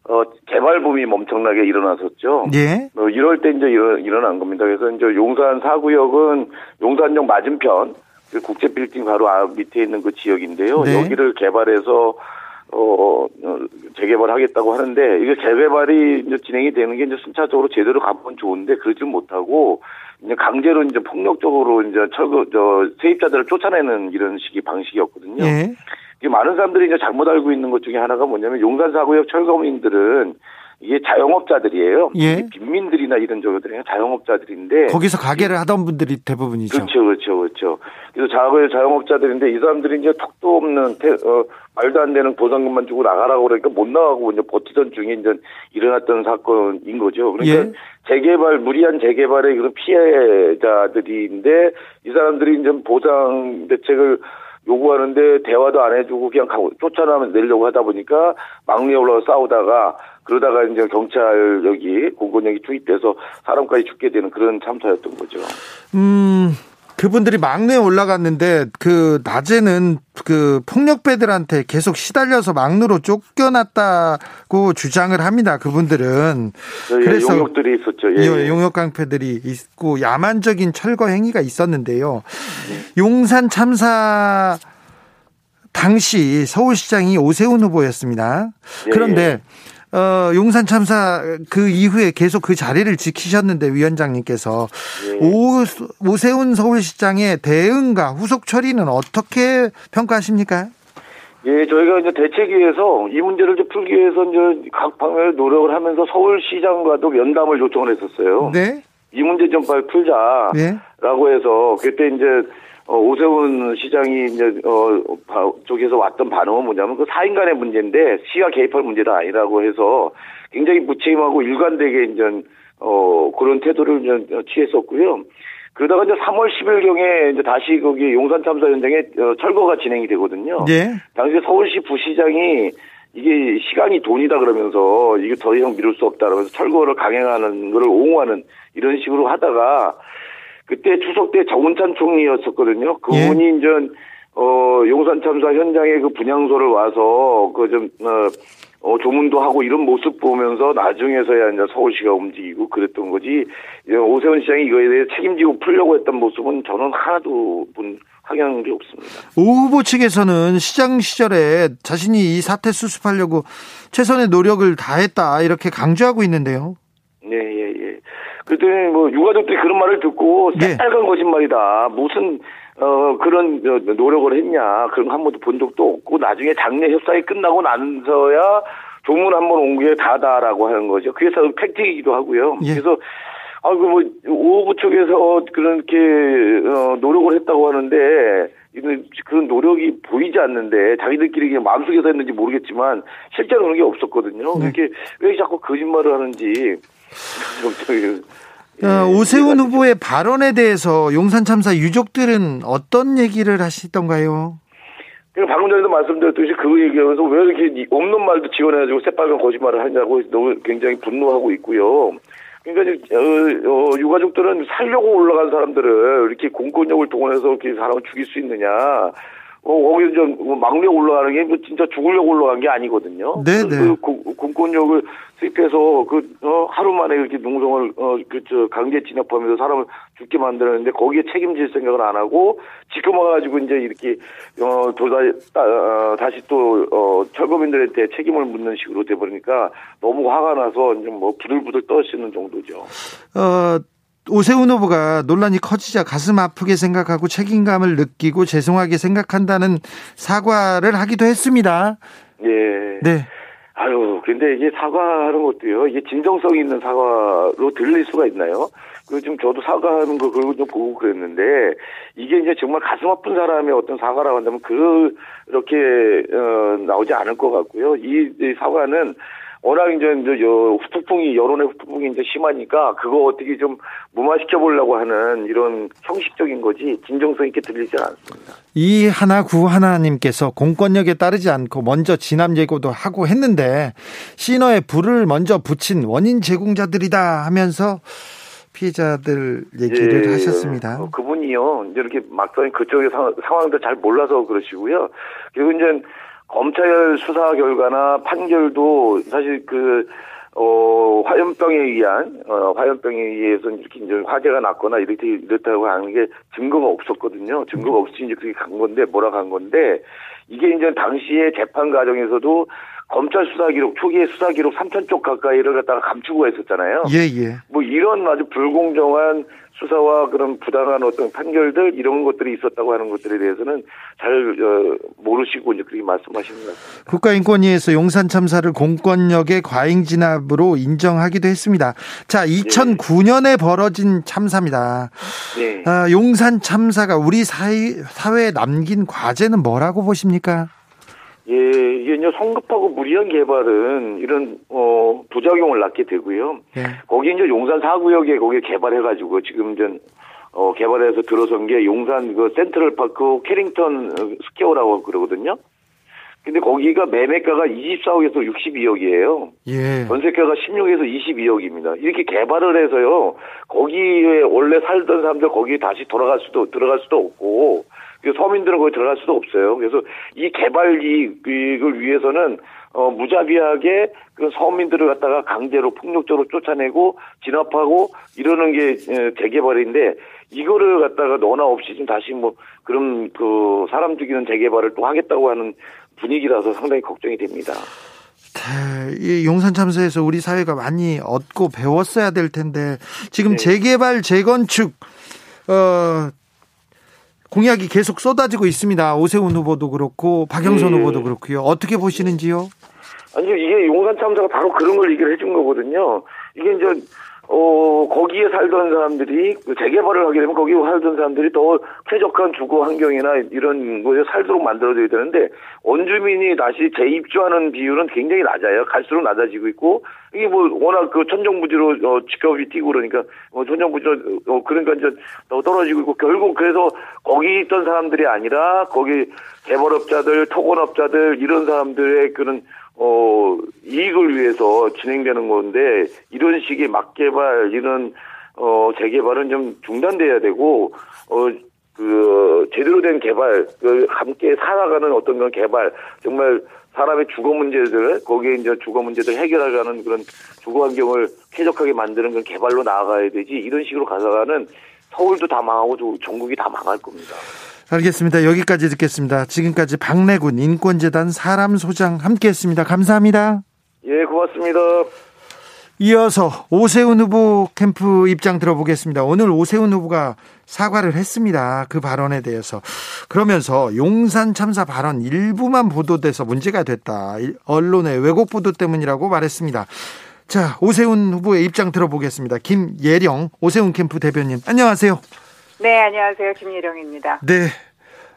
어, 개발 붐이 엄청나게 일어났었죠. 예. 어, 이럴 때 이제 일어, 일어난 겁니다. 그래서 이제 용산 사구역은 용산역 맞은편 그 국제 빌딩 바로 앞 밑에 있는 그 지역인데요. 네. 여기를 개발해서 어, 어, 재개발하겠다고 하는데 이게 재개발이 이제 진행이 되는 게 이제 순차적으로 제대로 가면 좋은데 그러지 못하고 이제 강제로 이제 폭력적으로 이제 철거 저 세입자들을 쫓아내는 이런 식의 방식이었거든요. 예. 이게 많은 사람들이 이제 잘못 알고 있는 것 중에 하나가 뭐냐면 용산 사구역 철거민들은 이게 자영업자들이에요. 예. 빈민들이나 이런 저들이 자영업자들인데 거기서 가게를 하던 분들이 대부분이죠. 그렇죠, 그렇죠, 그렇죠. 그래서 자거 자영업자들인데 이 사람들이 이제 턱도 없는 태, 어, 말도 안 되는 보상금만 주고 나가라고 그러니까 못 나가고 이제 버티던 중에 이제 일어났던 사건인 거죠. 그러니까 예. 재개발 무리한 재개발의 그런 피해자들인데 이 사람들이 이제 보상 대책을 요구하는데 대화도 안 해주고 그냥 가고 쫓아나면 내려고 하다 보니까 막내에 올라가 싸우다가 그러다가 이제 경찰 여기 공권력이 투입돼서 사람까지 죽게 되는 그런 참사였던 거죠. 음. 그분들이 막내에 올라갔는데 그 낮에는 그 폭력배들한테 계속 시달려서 막내로 쫓겨났다고 주장을 합니다. 그분들은 예, 그래서 용역들이 있었죠. 예, 예. 용역 깡패들이 있고 야만적인 철거 행위가 있었는데요. 네. 용산 참사 당시 서울시장이 오세훈 후보였습니다. 예, 그런데 예. 어, 용산 참사 그 이후에 계속 그 자리를 지키셨는데 위원장님께서 네. 오, 오세훈 서울시장의 대응과 후속 처리는 어떻게 평가하십니까? 예, 저희가 이제 대책위에서 이 문제를 좀 풀기 위해서 이제 각 방면에 노력을 하면서 서울시장과도 면담을 요청을 했었어요. 네. 이 문제 좀 빨리 풀자라고 네. 해서 그때 이제 어, 오세훈 시장이 이제 어 쪽에서 왔던 반응은 뭐냐면 그 사인 간의 문제인데 시가 개입할 문제가 아니라고 해서 굉장히 무책임하고 일관되게 이제 어 그런 태도를 이제 취했었고요. 그러다가 이제 3월 10일 경에 이제 다시 거기 용산 참사 현장에 어, 철거가 진행이 되거든요. 네. 당시 서울시 부시장이 이게 시간이 돈이다 그러면서 이게 더 이상 미룰 수 없다 그러면서 철거를 강행하는 것을 옹호하는 이런 식으로 하다가 그때 추석 때 정운찬 총리였었거든요. 그분이 예. 이제 어 용산 참사 현장에 그 분향소를 와서 그좀 어, 어, 조문도 하고 이런 모습 보면서 나중에서야 이제 서울시가 움직이고 그랬던 거지 오세훈 시장이 이거에 대해 책임지고 풀려고 했던 모습은 저는 하나도 본 확인한 게 없습니다. 오 후보 측에서는 시장 시절에 자신이 이 사태 수습하려고 최선의 노력을 다했다 이렇게 강조하고 있는데요. 네, 예, 예. 그랬더니 뭐 유가족들이 그런 말을 듣고 네. 새빨간 네. 거짓말이다. 무슨 어 그런 노력을 했냐 그런 거한 번도 본 적도 없고 나중에 장례 협상이 끝나고 나서야 조문 한 번 온 게 다다라고 하는 거죠. 그래서 팩트이기도 하고요. 예. 그래서 아, 그 뭐, 오후부 쪽에서 그렇게, 어, 노력을 했다고 하는데, 이런, 그런 노력이 보이지 않는데, 자기들끼리 그냥 마음속에서 했는지 모르겠지만, 실제로 그런 게 없었거든요. 네. 이렇게, 왜 자꾸 거짓말을 하는지, 어, 오세훈 후보의 발언에 대해서 용산 참사 유족들은 어떤 얘기를 하시던가요? 방금 전에도 말씀드렸듯이 그 얘기하면서 왜 이렇게 없는 말도 지원해가지고 새빨간 거짓말을 하냐고 너무 굉장히 분노하고 있고요. 그러니까 어, 어, 유가족들은 살려고 올라간 사람들을 이렇게 공권력을 동원해서 이렇게 사람을 죽일 수 있느냐. 어, 거기 좀뭐 막내 올라가는 게 뭐 진짜 죽으려고 올라간 게 아니거든요. 네네. 그, 그 공권력을 수입해서 그 어, 하루 만에 이렇게 농성을 어그저 강제 진압하면서 사람을 죽게 만들었는데 거기에 책임질 생각을 안 하고 지금 와가지고 이제 이렇게 어 도다 어, 다시 또어 철거민들한테 책임을 묻는 식으로 돼버리니까 너무 화가 나서 이제 뭐 부들부들 떠시는 정도죠. 어. 오세훈 후보가 논란이 커지자 가슴 아프게 생각하고 책임감을 느끼고 죄송하게 생각한다는 사과를 하기도 했습니다. 예. 네. 아유, 근데 이게 사과하는 것도요, 이게 진정성 있는 사과로 들릴 수가 있나요? 그 지금 저도 사과하는 거 그걸 좀 보고 그랬는데 이게 이제 정말 가슴 아픈 사람의 어떤 사과라고 한다면 그렇게 어, 나오지 않을 것 같고요. 이, 이 사과는 워낙 이제, 이제 후폭풍이 여론의 후폭풍이 이제 심하니까 그거 어떻게 좀 무마시켜 보려고 하는 이런 형식적인 거지 진정성 있게 들리지 않습니다. 이 하나 구 하나님께서 공권력에 따르지 않고 먼저 진압 예고도 하고 했는데 신호에 불을 먼저 붙인 원인 제공자들이다 하면서 피해자들 얘기를 예, 하셨습니다. 어, 그분이요. 이제 이렇게 막상 그쪽의 상 황도 잘 몰라서 그러시고요. 그리고 이제 검찰 수사 결과나 판결도 사실 그, 어, 화염병에 의한, 어, 화염병에 의해서 이렇게 이제 화재가 났거나 이렇게, 이렇다고 하는 게 증거가 없었거든요. 증거가 없이 이제 그렇게 간 건데, 뭐라 간 건데, 이게 이제 당시에 재판 과정에서도 검찰 수사 기록, 초기의 수사 기록 3천 쪽 가까이를 갖다가 감추고 했었잖아요. 예, 예. 뭐 이런 아주 불공정한 수사와 그런 부당한 어떤 판결들 이런 것들이 있었다고 하는 것들에 대해서는 잘 어, 모르시고 이제 그렇게 말씀하시는 것 같습니다. 국가인권위에서 용산 참사를 공권력의 과잉 진압으로 인정하기도 했습니다. 자, 2009년에 벌어진 참사입니다. 네. 아, 용산 참사가 우리 사회, 사회에 남긴 과제는 뭐라고 보십니까? 예, 이게 성급하고 무리한 개발은 이런 어 부작용을 낳게 되고요. 네. 거기 이제 용산 사구역에 거기 개발해가지고 지금 이제 어 개발해서 들어선 게 용산 그 센트럴 파크 해링턴 스퀘어라고 그러거든요. 근데 거기가 매매가가 24억에서 62억이에요. 예. 전세가가 16에서 22억입니다. 이렇게 개발을 해서요. 거기에 원래 살던 사람들 거기 다시 돌아갈 수도 들어갈 수도 없고 서민들은 거기 들어갈 수도 없어요. 그래서 이 개발 이익을 위해서는 어, 무자비하게 그 서민들을 갖다가 강제로 폭력적으로 쫓아내고 진압하고 이러는 게 재개발인데 이거를 갖다가 너나 없이 좀 다시 뭐 그런 그 사람 죽이는 재개발을 또 하겠다고 하는 분위기라서 상당히 걱정이 됩니다. 네, 이 용산 참사에서 우리 사회가 많이 얻고 배웠어야 될 텐데 지금 네. 재개발 재건축 어 공약이 계속 쏟아지고 있습니다. 오세훈 후보도 그렇고 박영선 네. 후보도 그렇고요. 어떻게 보시는지요? 아니요, 이게 용산 참사가 바로 그런 걸 얘기를 해준 거거든요. 이게 이제 어, 거기에 살던 사람들이 그 재개발을 하게 되면 거기에 살던 사람들이 더 쾌적한 주거 환경이나 이런 곳에 살도록 만들어줘야 되는데 원주민이 다시 재입주하는 비율은 굉장히 낮아요. 갈수록 낮아지고 있고 이게 뭐 워낙 그 천정부지로 어, 집값이 뛰고 그러니까 뭐 천정부지로 어, 그러니까 이제 더 떨어지고 있고 결국 그래서 거기 있던 사람들이 아니라 거기 개발업자들, 토건업자들 이런 사람들의 그런 어, 이익을 위해서 진행되는 건데, 이런 식의 막개발, 이런, 어, 재개발은 좀 중단돼야 되고, 어, 그, 제대로 된 개발, 그, 함께 살아가는 어떤 그런 개발, 정말 사람의 주거 문제들, 거기에 이제 주거 문제들 해결하려는 그런 주거 환경을 쾌적하게 만드는 그런 개발로 나아가야 되지, 이런 식으로 가다가는 서울도 다 망하고 전국이 다 망할 겁니다. 알겠습니다. 여기까지 듣겠습니다. 지금까지 박래군 인권재단 사람 소장 함께 했습니다. 감사합니다. 예, 고맙습니다. 이어서 오세훈 후보 캠프 입장 들어보겠습니다. 오늘 오세훈 후보가 사과를 했습니다. 그 발언에 대해서. 그러면서 용산 참사 발언 일부만 보도돼서 문제가 됐다. 언론의 왜곡 보도 때문이라고 말했습니다. 자, 오세훈 후보의 입장 들어보겠습니다. 김예령 오세훈 캠프 대변인. 안녕하세요. 네, 안녕하세요. 김예령입니다. 네.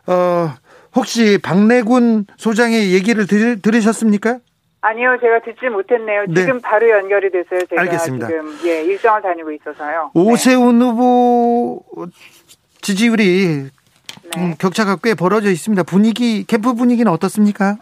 어, 혹시 박래군 소장의 얘기를 들, 들으셨습니까? 아니요, 제가 듣지 못했네요. 네. 지금 바로 연결이 돼서요. 제가 알겠습니다. 지금 예 일정을 다니고 있어서요. 오세훈 네. 후보 지지율이 네. 음, 격차가 꽤 벌어져 있습니다. 분위기 캠프 분위기는 어떻습니까?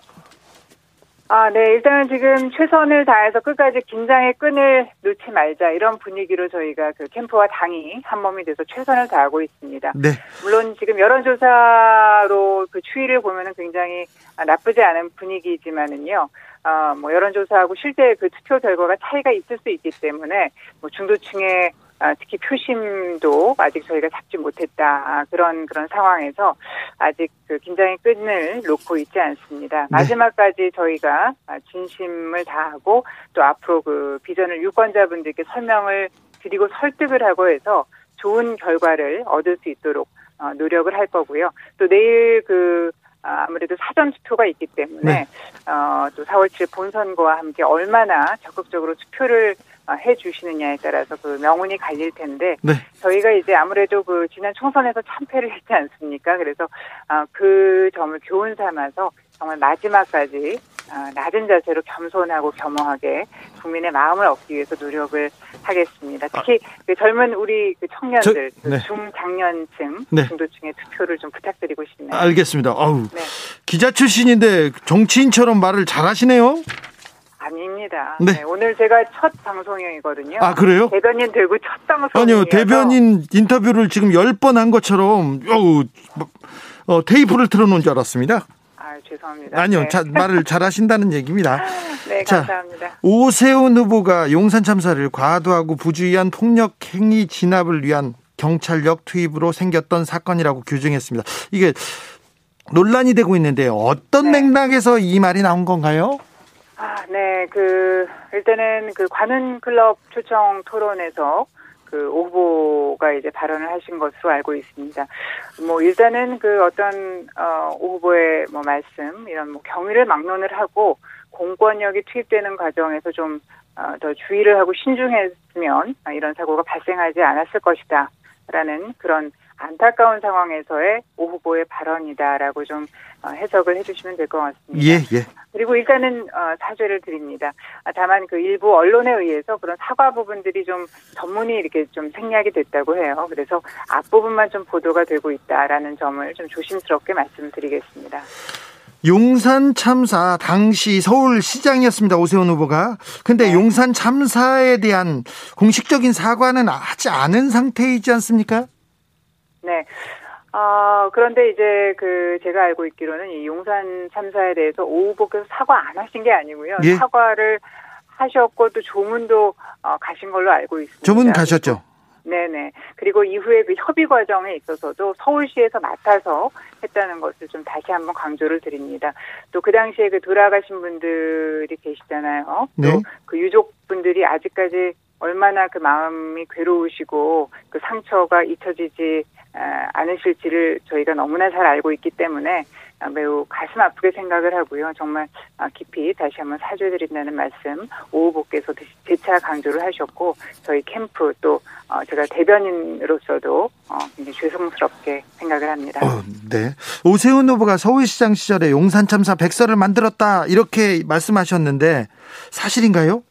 아, 네. 일단은 지금 최선을 다해서 끝까지 긴장의 끈을 놓지 말자 이런 분위기로 저희가 그 캠프와 당이 한 몸이 돼서 최선을 다하고 있습니다. 네. 물론 지금 여론조사로 그 추이를 보면은 굉장히 나쁘지 않은 분위기지만은요. 어, 뭐 여론조사하고 실제 그 투표 결과가 차이가 있을 수 있기 때문에 뭐 중도층의 아, 특히 표심도 아직 저희가 잡지 못했다 아, 그런 그런 상황에서 아직 그 긴장의 끈을 놓고 있지 않습니다. 네. 마지막까지 저희가 아, 진심을 다하고 또 앞으로 그 비전을 유권자분들께 설명을 드리고 설득을 하고 해서 좋은 결과를 얻을 수 있도록 어, 노력을 할 거고요. 또 내일 그 아무래도 사전 투표가 있기 때문에 네. 어, 또 4월 7일 본선거와 함께 얼마나 적극적으로 투표를 어, 해 주시느냐에 따라서 그 명운이 갈릴 텐데 네. 저희가 이제 아무래도 그 지난 총선에서 참패를 [LAUGHS] 했지 않습니까? 그래서 어, 그 점을 교훈 삼아서 정말 마지막까지 어, 낮은 자세로 겸손하고 겸허하게 국민의 마음을 얻기 위해서 노력을 하겠습니다. 특히 아. 그 젊은 우리 그 청년들, 저, 그 네. 중장년층, 네. 중도층의 투표를 좀 부탁드리고 싶네요. 알겠습니다. 아우 네. 기자 출신인데 정치인처럼 말을 잘하시네요. 아닙니다. 네. 네. 오늘 제가 첫 방송이거든요. 아, 그래요? 대변인 되고 첫 방송. 아니요, 대변인 인터뷰를 지금 10번 한 것처럼, 어우, 어, 테이프를 틀어놓은 줄 알았습니다. 아, 죄송합니다. 아니요, 네. 자, 말을 잘 하신다는 얘기입니다. [LAUGHS] 네, 자, 감사합니다. 오세훈 후보가 용산 참사를 과도하고 부주의한 폭력 행위 진압을 위한 경찰력 투입으로 생겼던 사건이라고 규정했습니다. 이게 논란이 되고 있는데 어떤 네. 맥락에서 이 말이 나온 건가요? 아, 네. 그, 일단은 그 관훈 클럽 초청 토론에서 그오 후보가 이제 발언을 하신 것으로 알고 있습니다. 뭐 일단은 그 어떤 어오 후보의 뭐 말씀 이런 뭐 경위를 막론을 하고 공권력이 투입되는 과정에서 좀더 어 주의를 하고 신중했으면 이런 사고가 발생하지 않았을 것이다라는 그런 안타까운 상황에서의 오 후보의 발언이다라고 좀 어, 해석을 해주시면 될 것 같습니다. 예, 예. 그리고 일단은 어, 사죄를 드립니다. 아, 다만 그 일부 언론에 의해서 그런 사과 부분들이 좀 전문이 이렇게 좀 생략이 됐다고 해요. 그래서 앞 부분만 좀 보도가 되고 있다라는 점을 좀 조심스럽게 말씀드리겠습니다. 용산 참사 당시 서울시장이었습니다. 오세훈 후보가. 근데 네. 용산 참사에 대한 공식적인 사과는 하지 않은 상태이지 않습니까? 네. 어, 그런데 이제 그 제가 알고 있기로는 이 용산 참사에 대해서 오 후보께서 사과 안 하신 게 아니고요. 예? 사과를 하셨고 또 조문도 어, 가신 걸로 알고 있습니다. 조문 가셨죠? 네네. 그리고 이후에 그 협의 과정에 있어서도 서울시에서 맡아서 했다는 것을 좀 다시 한번 강조를 드립니다. 또 그 당시에 그 돌아가신 분들이 계시잖아요. 네. 또그 유족분들이 아직까지 얼마나 그 마음이 괴로우시고 그 상처가 잊혀지지 않으실지를 저희가 너무나 잘 알고 있기 때문에 매우 가슴 아프게 생각을 하고요. 정말 깊이 다시 한번 사죄드린다는 말씀 오 후보께서 재차 강조를 하셨고 저희 캠프 또 어, 제가 대변인으로서도 어, 굉장히 죄송스럽게 생각을 합니다. 어, 네. 오세훈 후보가 서울시장 시절에 용산 참사 백서를 만들었다 이렇게 말씀하셨는데 사실인가요?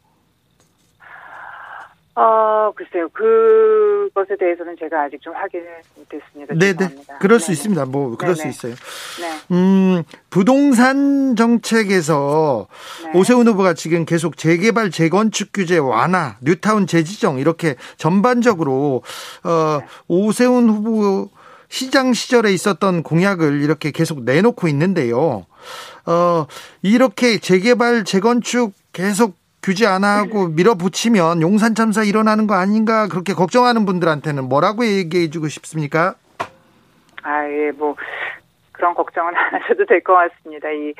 어, 글쎄요. 그것에 대해서는 제가 아직 좀 확인을 못했습니다. 네네. 네. 그럴 수 네네. 있습니다. 뭐, 그럴 네네. 수 있어요. 네. 음, 부동산 정책에서 네. 오세훈 후보가 지금 계속 재개발, 재건축 규제 완화, 뉴타운 재지정 이렇게 전반적으로, 어, 네. 오세훈 후보 시장 시절에 있었던 공약을 이렇게 계속 내놓고 있는데요. 어, 이렇게 재개발, 재건축 계속 규제 안 하고 밀어붙이면 용산 참사 일어나는 거 아닌가 그렇게 걱정하는 분들한테는 뭐라고 얘기해 주고 싶습니까? 아, 예, 뭐 그런 걱정은 [LAUGHS] 안 하셔도 될 것 같습니다. 이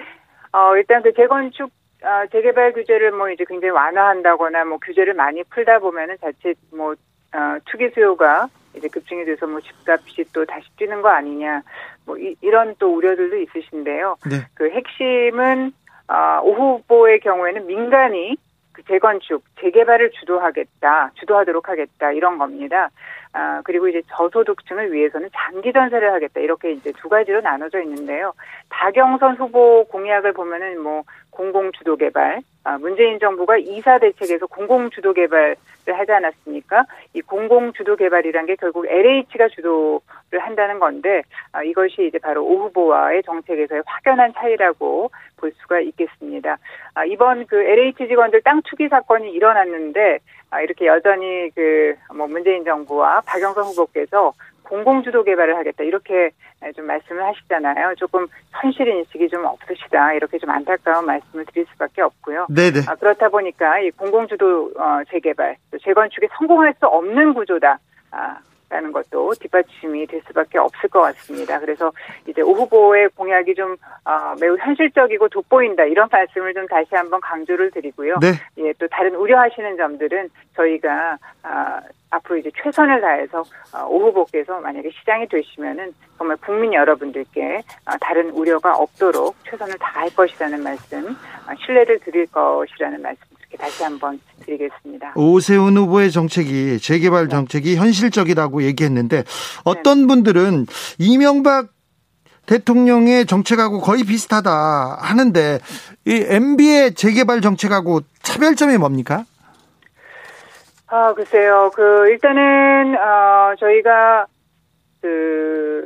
어, 일단 그 재건축 어, 재개발 규제를 뭐 이제 굉장히 완화한다거나 뭐 규제를 많이 풀다 보면은 자칫 뭐 어, 투기 수요가 이제 급증이 돼서 뭐 집값이 또 다시 뛰는 거 아니냐 뭐 이, 이런 또 우려들도 있으신데요. 네. 그 핵심은 어, 오 후보의 경우에는 민간이 그 재건축, 재개발을 주도하겠다, 주도하도록 하겠다 이런 겁니다. 아, 그리고 이제 저소득층을 위해서는 장기 전세를 하겠다 이렇게 이제 두 가지로 나눠져 있는데요. 박영선 후보 공약을 보면은 뭐 공공 주도 개발, 아, 문재인 정부가 이사 대책에서 공공 주도 개발을 하지 않았습니까? 이 공공 주도 개발이란 게 결국 LH가 주도를 한다는 건데 아, 이것이 이제 바로 오 후보와의 정책에서의 확연한 차이라고 볼 수가 있겠습니다. 아, 이번 그 LH 직원들 땅 투기 사건이 일어났는데 아, 이렇게 여전히 그 뭐 문재인 정부와 박영선 후보께서 공공주도 개발을 하겠다 이렇게 좀 말씀을 하시잖아요. 조금 현실 인식이 좀 없으시다 이렇게 좀 안타까운 말씀을 드릴 수밖에 없고요. 네네. 아, 그렇다 보니까 이 공공주도 어, 재개발, 재건축에 성공할 수 없는 구조다. 아, 라는 것도 뒷받침이 될 수밖에 없을 것 같습니다. 그래서 이제 오 후보의 공약이 좀 어, 매우 현실적이고 돋보인다 이런 말씀을 좀 다시 한번 강조를 드리고요. 네. 예, 또 다른 우려하시는 점들은 저희가 아, 앞으로 이제 최선을 다해서 어, 오 후보께서 만약에 시장이 되시면은 정말 국민 여러분들께 어, 다른 우려가 없도록 최선을 다할 것이라는 말씀, 어, 신뢰를 드릴 것이라는 말씀 이렇게 다시 한번 드리겠습니다. 오세훈 후보의 정책이 재개발 네. 정책이 현실적이라고 얘기했는데 어떤 네. 분들은 이명박 대통령의 정책하고 거의 비슷하다 하는데 이 MB의 재개발 정책하고 차별점이 뭡니까? 아 글쎄요. 그 일단은 어 저희가 그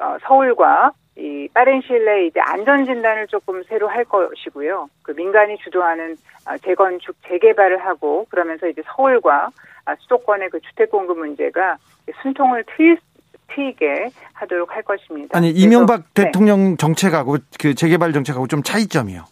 어, 서울과 이 빠른 시일 내에 이제 안전 진단을 조금 새로 할 것이고요. 그 민간이 주도하는 아, 재건축 재개발을 하고 그러면서 이제 서울과 아, 수도권의 그 주택 공급 문제가 숨통을 트일 트이게 하도록 할 것입니다. 아니 이명박 그래서, 네. 대통령 네. 정책하고 그 재개발 정책하고 좀 차이점이요.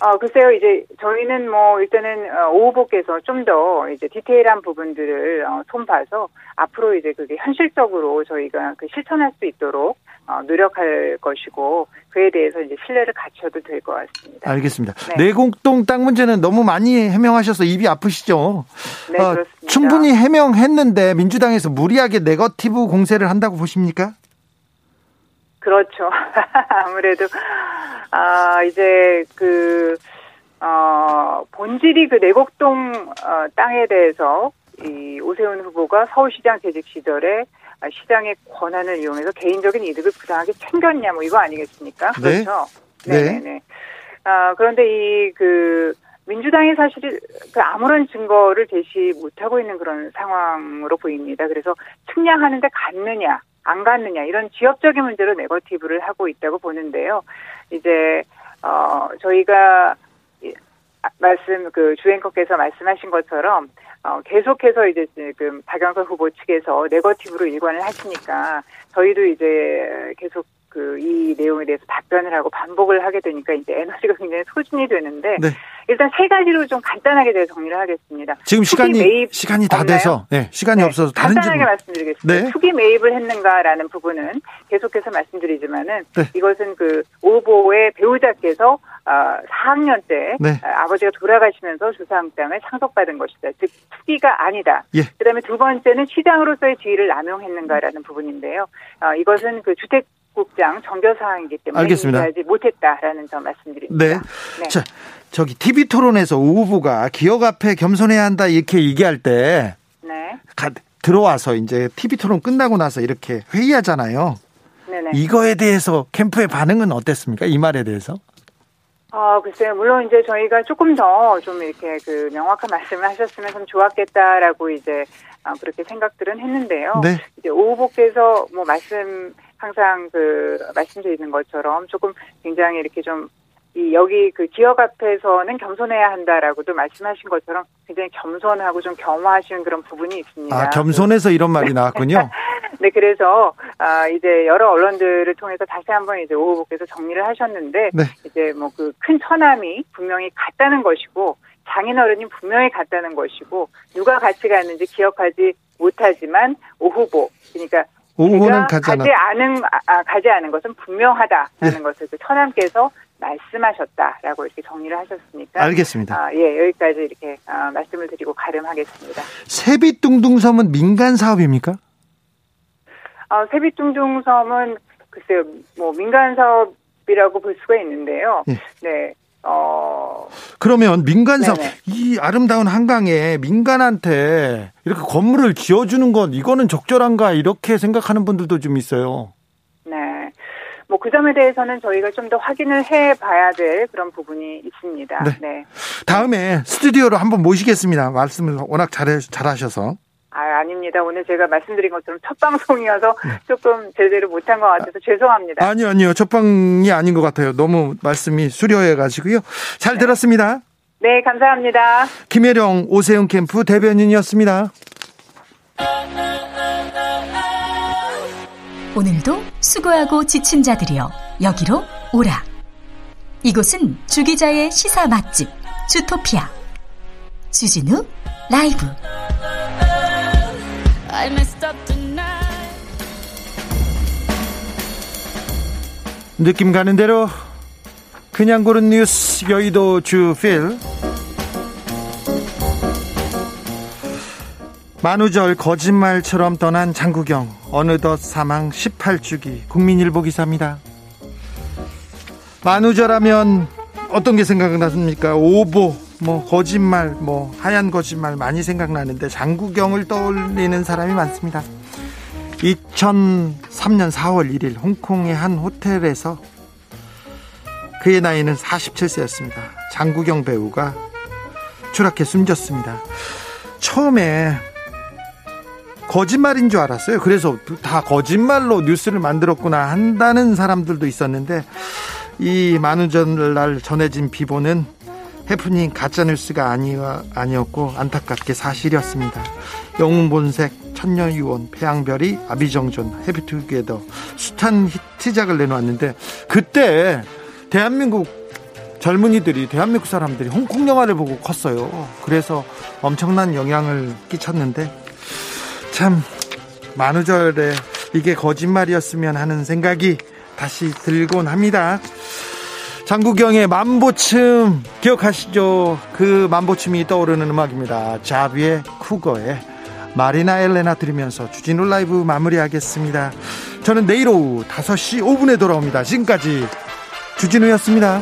아, 글쎄요, 이제 저희는 뭐 일단은 어, 오 후보께서 좀 더 이제 디테일한 부분들을 어, 손봐서 앞으로 이제 그게 현실적으로 저희가 그 실천할 수 있도록 어, 노력할 것이고 그에 대해서 이제 신뢰를 갖춰도 될 것 같습니다. 알겠습니다. 네. 내곡동 땅 문제는 너무 많이 해명하셔서 입이 아프시죠? 네, 어, 그렇습니다. 충분히 해명했는데 민주당에서 무리하게 네거티브 공세를 한다고 보십니까? 그렇죠. [LAUGHS] 아무래도 아 이제 그 어, 본질이 그 내곡동 어, 땅에 대해서 이 오세훈 후보가 서울시장 재직 시절에 시장의 권한을 이용해서 개인적인 이득을 부당하게 챙겼냐 뭐 이거 아니겠습니까? 네. 그렇죠. 네. 네네. 아 그런데 이 그 민주당이 사실 그 아무런 증거를 제시 못하고 있는 그런 상황으로 보입니다. 그래서 측량하는데 갔느냐 안 갔느냐 이런 지역적인 문제로 네거티브를 하고 있다고 보는데요. 이제 어 저희가 말씀 그 주행커께서 말씀하신 것처럼 어, 계속해서 이제 지금 박영선 후보 측에서 네거티브로 일관을 하시니까 저희도 이제 계속 그 이 내용에 대해서 답변을 하고 반복을 하게 되니까 이제 에너지가 굉장히 소진이 되는데 네. 일단 세 가지로 좀 간단하게 대해 정리를 하겠습니다. 지금 시간이 매입 시간이 다 없나요? 돼서 네, 시간이 네, 없어서 다른 간단하게 질문. 말씀드리겠습니다. 네. 투기 매입을 했는가라는 부분은 계속해서 말씀드리지만은 네. 이것은 그 오보의 배우자께서 어, 4학년 때 네. 아버지가 돌아가시면서 조상 땅을 상속받은 것이다. 즉 투기가 아니다. 예. 그다음에 두 번째는 시장으로서의 지위를 남용했는가라는 부분인데요. 어, 이것은 그 주택 국장 정결 사항이기 때문에 알겠습니다. 못했다라는 점 말씀드립니다. 네. 네. 자, 저기 TV 토론에서 오 후보가 기억 앞에 겸손해야 한다 이렇게 얘기할 때 네. 가, 들어와서 이제 TV 토론 끝나고 나서 이렇게 회의하잖아요. 네네. 이거에 대해서 캠프의 반응은 어땠습니까? 이 말에 대해서? 아, 글쎄요. 물론 이제 저희가 조금 더 좀 이렇게 그 명확한 말씀을 하셨으면 좀 좋았겠다라고 이제 아, 그렇게 생각들은 했는데요. 네. 이제 오 후보께서 뭐 말씀 항상 그 말씀드리는 것처럼 조금 굉장히 이렇게 좀 이 여기 그 지역 앞에서는 겸손해야 한다라고도 말씀하신 것처럼 굉장히 겸손하고 좀 겸허하신 그런 부분이 있습니다. 아 겸손해서 이런 말이 나왔군요. [LAUGHS] 네, 그래서 아 이제 여러 언론들을 통해서 다시 한번 이제 오 후보께서 정리를 하셨는데 네. 이제 뭐 그 큰 처남이 분명히 같다는 것이고 장인어른이 분명히 같다는 것이고 누가 같이 갔는지 기억하지 못하지만 오 후보 그러니까 오후는 가지, 가지 않은 아, 가지 않은 것은 분명하다라는 네. 것을 그 처남께서 말씀하셨다라고 이렇게 정리를 하셨으니까 알겠습니다. 아, 예 여기까지 이렇게 아, 말씀을 드리고 가름하겠습니다. 세빛둥둥섬은 민간 사업입니까? 어, 세빛둥둥섬은 글쎄요 뭐 민간 사업이라고 볼 수가 있는데요. 예. 네. 어. 그러면 민간 사업, 이 아름다운 한강에 민간한테 이렇게 건물을 지어주는 건 이거는 적절한가 이렇게 생각하는 분들도 좀 있어요. 네. 뭐 그 점에 대해서는 저희가 좀 더 확인을 해 봐야 될 그런 부분이 있습니다. 네. 네. 다음에 스튜디오로 한번 모시겠습니다. 말씀을 워낙 잘, 잘하셔서. 아, 아닙니다. 오늘 제가 말씀드린 것처럼 첫 방송이어서 네. 조금 제대로 못한 것 같아서 죄송합니다. 아니요, 아니요. 첫 방이 아닌 것 같아요. 너무 말씀이 수려해 가지고요. 잘 네. 들었습니다. 네, 감사합니다. 김혜령 오세훈 캠프 대변인이었습니다. 오늘도 수고하고 지친 자들이여 여기로 오라. 이곳은 주기자의 시사 맛집 주토피아 주진우 라이브. 느낌 가는 대로 그냥 고른 뉴스 여의도 주필 만우절 거짓말처럼 떠난 장구경 어느덧 사망 18주기 국민일보 기사입니다. 만우절하면 어떤 게 생각나십니까? 오보 뭐 거짓말 뭐 하얀 거짓말 많이 생각나는데 장구경을 떠올리는 사람이 많습니다. 2003년 4월 1일 홍콩의 한 호텔에서 그의 나이는 47세였습니다. 장구경 배우가 추락해 숨졌습니다. 처음에 거짓말인 줄 알았어요. 그래서 다 거짓말로 뉴스를 만들었구나 한다는 사람들도 있었는데 이 만우절 날 전해진 비보는 해프닝 가짜뉴스가 아니, 아니었고 안타깝게 사실이었습니다. 영웅본색, 천녀유원, 태양별이, 아비정전, 해피투게더 숱한 히트작을 내놓았는데 그때 대한민국 젊은이들이 대한민국 사람들이 홍콩 영화를 보고 컸어요. 그래서 엄청난 영향을 끼쳤는데 참 만우절에 이게 거짓말이었으면 하는 생각이 다시 들곤 합니다. 장구경의 만보춤 기억하시죠? 그 만보춤이 떠오르는 음악입니다. 자비의 쿠거의 마리나 엘레나 들으면서 주진우 라이브 마무리하겠습니다. 저는 내일 오후 5시 5분에 돌아옵니다. 지금까지 주진우였습니다.